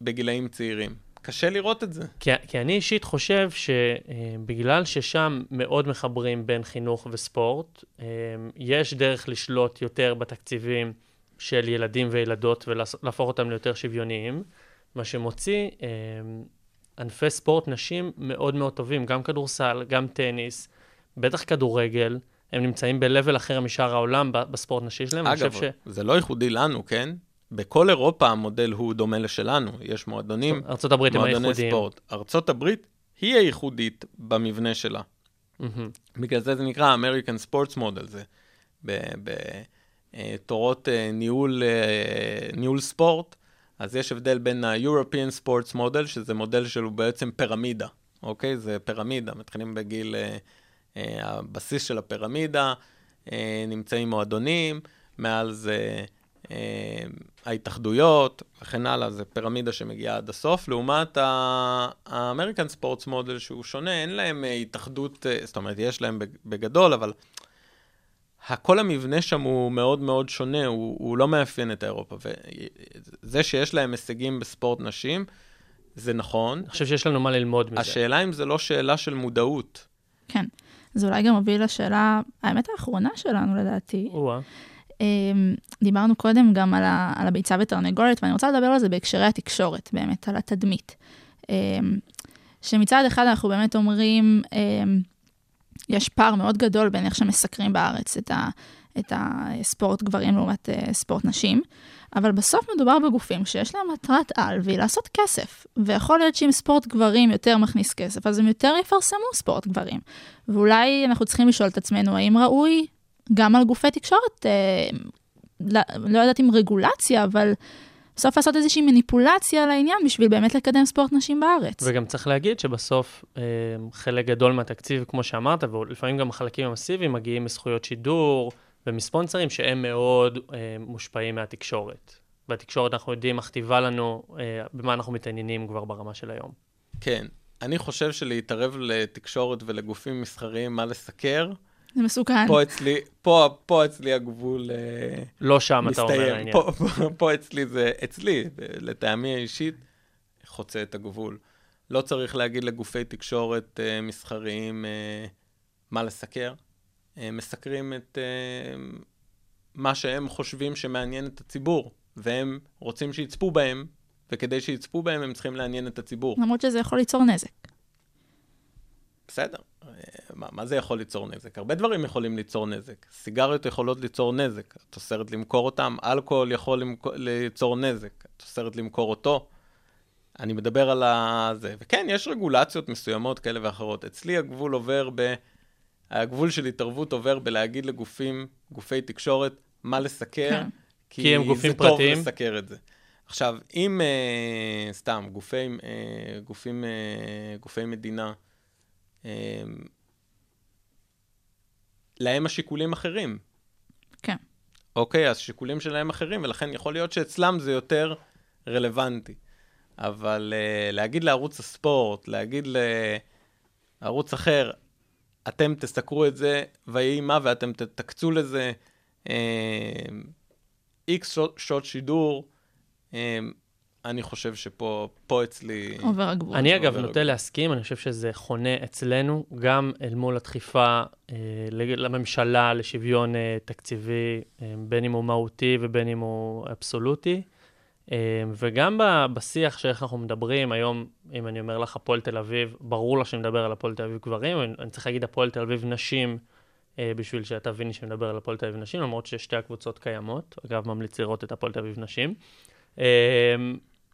בגילאים צעירים. קשה לראות את זה. כי, כי אני אישית חושב שבגלל ששם מאוד מחברים בין חינוך וספורט, אה, יש דרך לשלוט יותר בתקציבים של ילדים וילדות ולהפוך אותם ליותר שוויוניים, מה שמוציא אה, ענפי ספורט נשים מאוד מאוד טובים, גם כדורסל, גם טניס, בטח כדורגל. הם נמצאים ב-level אחר משאר העולם בספורט נשי שלהם. אגב, חושב זה לא ייחודי לנו, כן? בכל אירופה המודל הוא דומה לשלנו. יש מועדונים, ארצות הברית הם מועדוני הייחודיים. ספורט. ארצות הברית היא הייחודית במבנה שלה. מהמם. בגלל זה זה נקרא American Sports Model, זה בתורות ניהול, אה, ניהול ספורט, אז יש הבדל בין ה-European Sports Model, שזה מודל שהוא בעצם פירמידה, אוקיי? זה פירמידה, מתחילים בגיל, אה, אה, הבסיס של הפירמידה, אה, נמצאים מועדונים, מעל זה אה, ההתאחדויות וכן הלאה, זה פירמידה שמגיעה עד הסוף, לעומת ה- ה-American Sports Model שהוא שונה, אין להם אה, התאחדות, אה, זאת אומרת, יש להם בג- בגדול, אבל כל המבנה שם הוא מאוד מאוד שונה, הוא, הוא לא מאפיין את אירופה. וזה שיש להם הישגים בספורט נשים, זה נכון. אני חושב שיש לנו מה ללמוד מזה. השאלה אם זה לא שאלה של מודעות. כן. זה אולי גם מוביל לשאלה, האמת האחרונה שלנו לדעתי. או-אה. אמ, דיברנו קודם גם על, ה, על הביצה ותרנגולת, ואני רוצה לדבר על זה בהקשרי התקשורת, באמת, על התדמית. אמ, שמצד אחד אנחנו באמת אומרים, אמ, יש פער מאוד גדול בין איך שמסקרים בארץ את, ה, את הספורט גברים לעומת אה, ספורט נשים, אבל בסוף מדובר בגופים שיש להם מטרת על, והיא לעשות כסף. ויכול להיות שאם ספורט גברים יותר מכניס כסף, אז הם יותר יפרסמו ספורט גברים. ואולי אנחנו צריכים לשאול את עצמנו, האם ראוי גם על גופי תקשורת, אה, לא, לא יודעת אם רגולציה, אבל בסוף לעשות איזושהי מניפולציה לעניין בשביל באמת לקדם ספורט נשים בארץ. וגם צריך להגיד שבסוף אה, חלק גדול מהתקציב, כמו שאמרת, ולפעמים גם החלקים המסיביים מגיעים מזכויות שידור ומספונסרים שהם מאוד אה, מושפעים מהתקשורת. והתקשורת, אנחנו יודעים, מכתיבה לנו אה, במה אנחנו מתעניינים כבר ברמה של היום. כן. אני חושב שלהתערב לתקשורת ולגופים מסחריים מה לסקר, זה מסוכן. פה אצלי, פה, פה אצלי הגבול אה, לא שם, אתה אומר מסתיים. העניין. פה, פה, פה אצלי זה, אצלי, לטעמי האישית, חוצה את הגבול. לא צריך להגיד לגופי תקשורת אה, מסחריים אה, מה לסקר. אה, מסקרים את אה, מה שהם חושבים שמעניין את הציבור, והם רוצים שיצפו בהם, וכדי שיצפו בהם הם צריכים לעניין את הציבור. למרות שזה יכול ליצור נזק. בסדר, מה, מה זה יכול ליצור נזק? הרבה דברים יכולים ליצור נזק. סיגריות יכולות ליצור נזק, את אוסרת למכור אותם, אלכוהול יכול למכור, ליצור נזק, את אוסרת למכור אותו. אני מדבר על זה. וכן, יש רגולציות מסוימות כאלה ואחרות. אצלי הגבול עובר ב... הגבול של התערבות עובר בלהגיד לגופים, גופי תקשורת, מה לסקר, כן. כי, כי הם גופים זה טוב פרטיים. לסקר את זה. עכשיו, אם, אה, סתם, גופי, אה, גופים, אה, גופי מדינה, אה, להם השיקולים אחרים. כן. אוקיי, אז שיקולים שלהם אחרים, ולכן יכול להיות שאצלם זה יותר רלוונטי. אבל uh, להגיד לערוץ הספורט, להגיד לערוץ אחר, אתם תסקרו את זה ויהי מה, ואתם תקצו לזה איקס uh, שעות, שעות שידור, uh, אני חושב שפה פה אצלי... עובר הגבול. אני אגב נוטה. להסכים, אני חושב שזה חונה אצלנו, גם אל מול הדחיפה אה, לממשלה לשוויון אה, תקציבי, אה, בין אם הוא מהותי ובין אם הוא אבסולוטי. אה, וגם ב- בשיח שאיך אנחנו מדברים, היום, אם אני אומר לך הפועל תל אביב, ברור לך שאני מדבר על הפועל תל אביב גברים, אני, אני צריך להגיד הפועל תל אביב נשים, אה, בשביל שאתה תביני שאני מדבר על הפועל תל אביב נשים, למרות ששתי הקבוצות קיימות. אגב, ממליץ לראות את הפועל תל אביב נשים.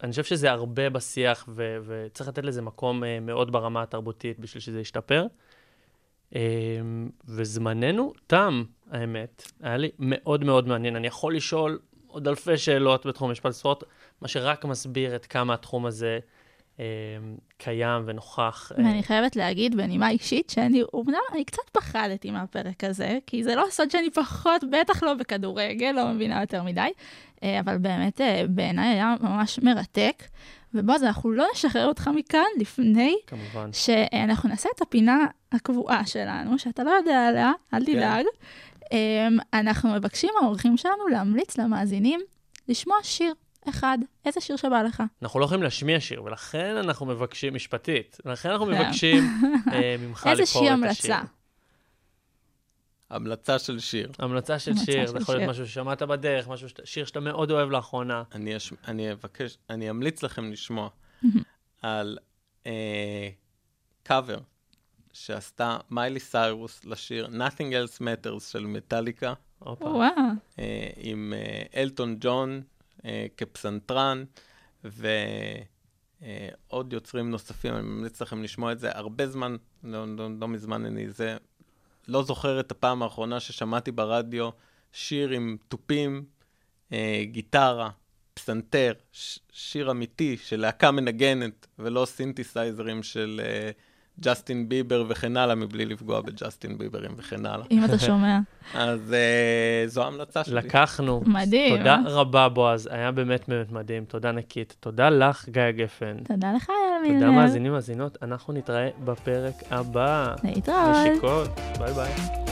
אה, אני חושב שזה הרבה בשיח, ו- וצריך לתת לזה מקום uh, מאוד ברמה התרבותית בשביל שזה ישתפר. Um, וזמננו תם, האמת. היה לי מאוד מאוד מעניין. אני יכול לשאול עוד אלפי שאלות בתחום משפט ספורט, מה שרק מסביר את כמה התחום הזה קיים ונוכח. אה, ואני חייבת להגיד בנימה אישית שאני, אומנם אני קצת פחדתי מהפרק הזה, כי זה לא סוד שאני פחות, בטח לא בכדורגל, לא מבינה יותר מדי, אה, אבל באמת אה, בעיניי היה ממש מרתק. ובועז, אנחנו לא נשחרר אותך מכאן לפני כמובן. שאנחנו נעשה את הפינה הקבועה שלנו, שאתה לא יודע עליה, אל תדאג. אמ, אנחנו מבקשים מהאורחים שלנו להמליץ למאזינים לשמוע שיר אחד. איזה שיר שבא לך? אנחנו לא יכולים להשמיע שיר, ולכן אנחנו מבקשים, משפטית, לכן אנחנו. מבקשים אה, ממך לבחור את השיר. המלצה. המלצה של שיר. המלצה של שיר, זה יכול להיות. משהו ששמעת בדרך, משהו, שת- שיר שאתה מאוד אוהב לאחרונה. אני, אש... אני אבקש, אני אמליץ לכם לשמוע על קאבר שעשתה מיילי סיירוס לשיר Nothing Else Matters של מטאליקה. וואו. אה, עם אה, אלטון ג'ון אה, כפסנתרן, ועוד יוצרים נוספים, אני ממליץ לכם לשמוע את זה הרבה זמן, לא, לא, לא מזמן אני זה, לא זוכר את הפעם האחרונה ששמעתי ברדיו שיר עם תופים, אה, גיטרה, פסנתר, ש- שיר אמיתי של להקה מנגנת, ולא סינתסייזרים של אה, ג'סטין ביבר וכן הלאה, מבלי לפגוע בג'סטין ביברים וכן הלאה. אם אתה שומע. אז אה, זו ההמלצה שלי. לקחנו. מדהים. תודה רבה, בועז, היה באמת באמת מדהים. תודה ענקית. תודה לך, גיא גפן. תודה לך, יאללה מילנר. תודה מאזינים מאזינות, אנחנו נתראה בפרק הבא. להתראות. נשיקות, ביי ביי.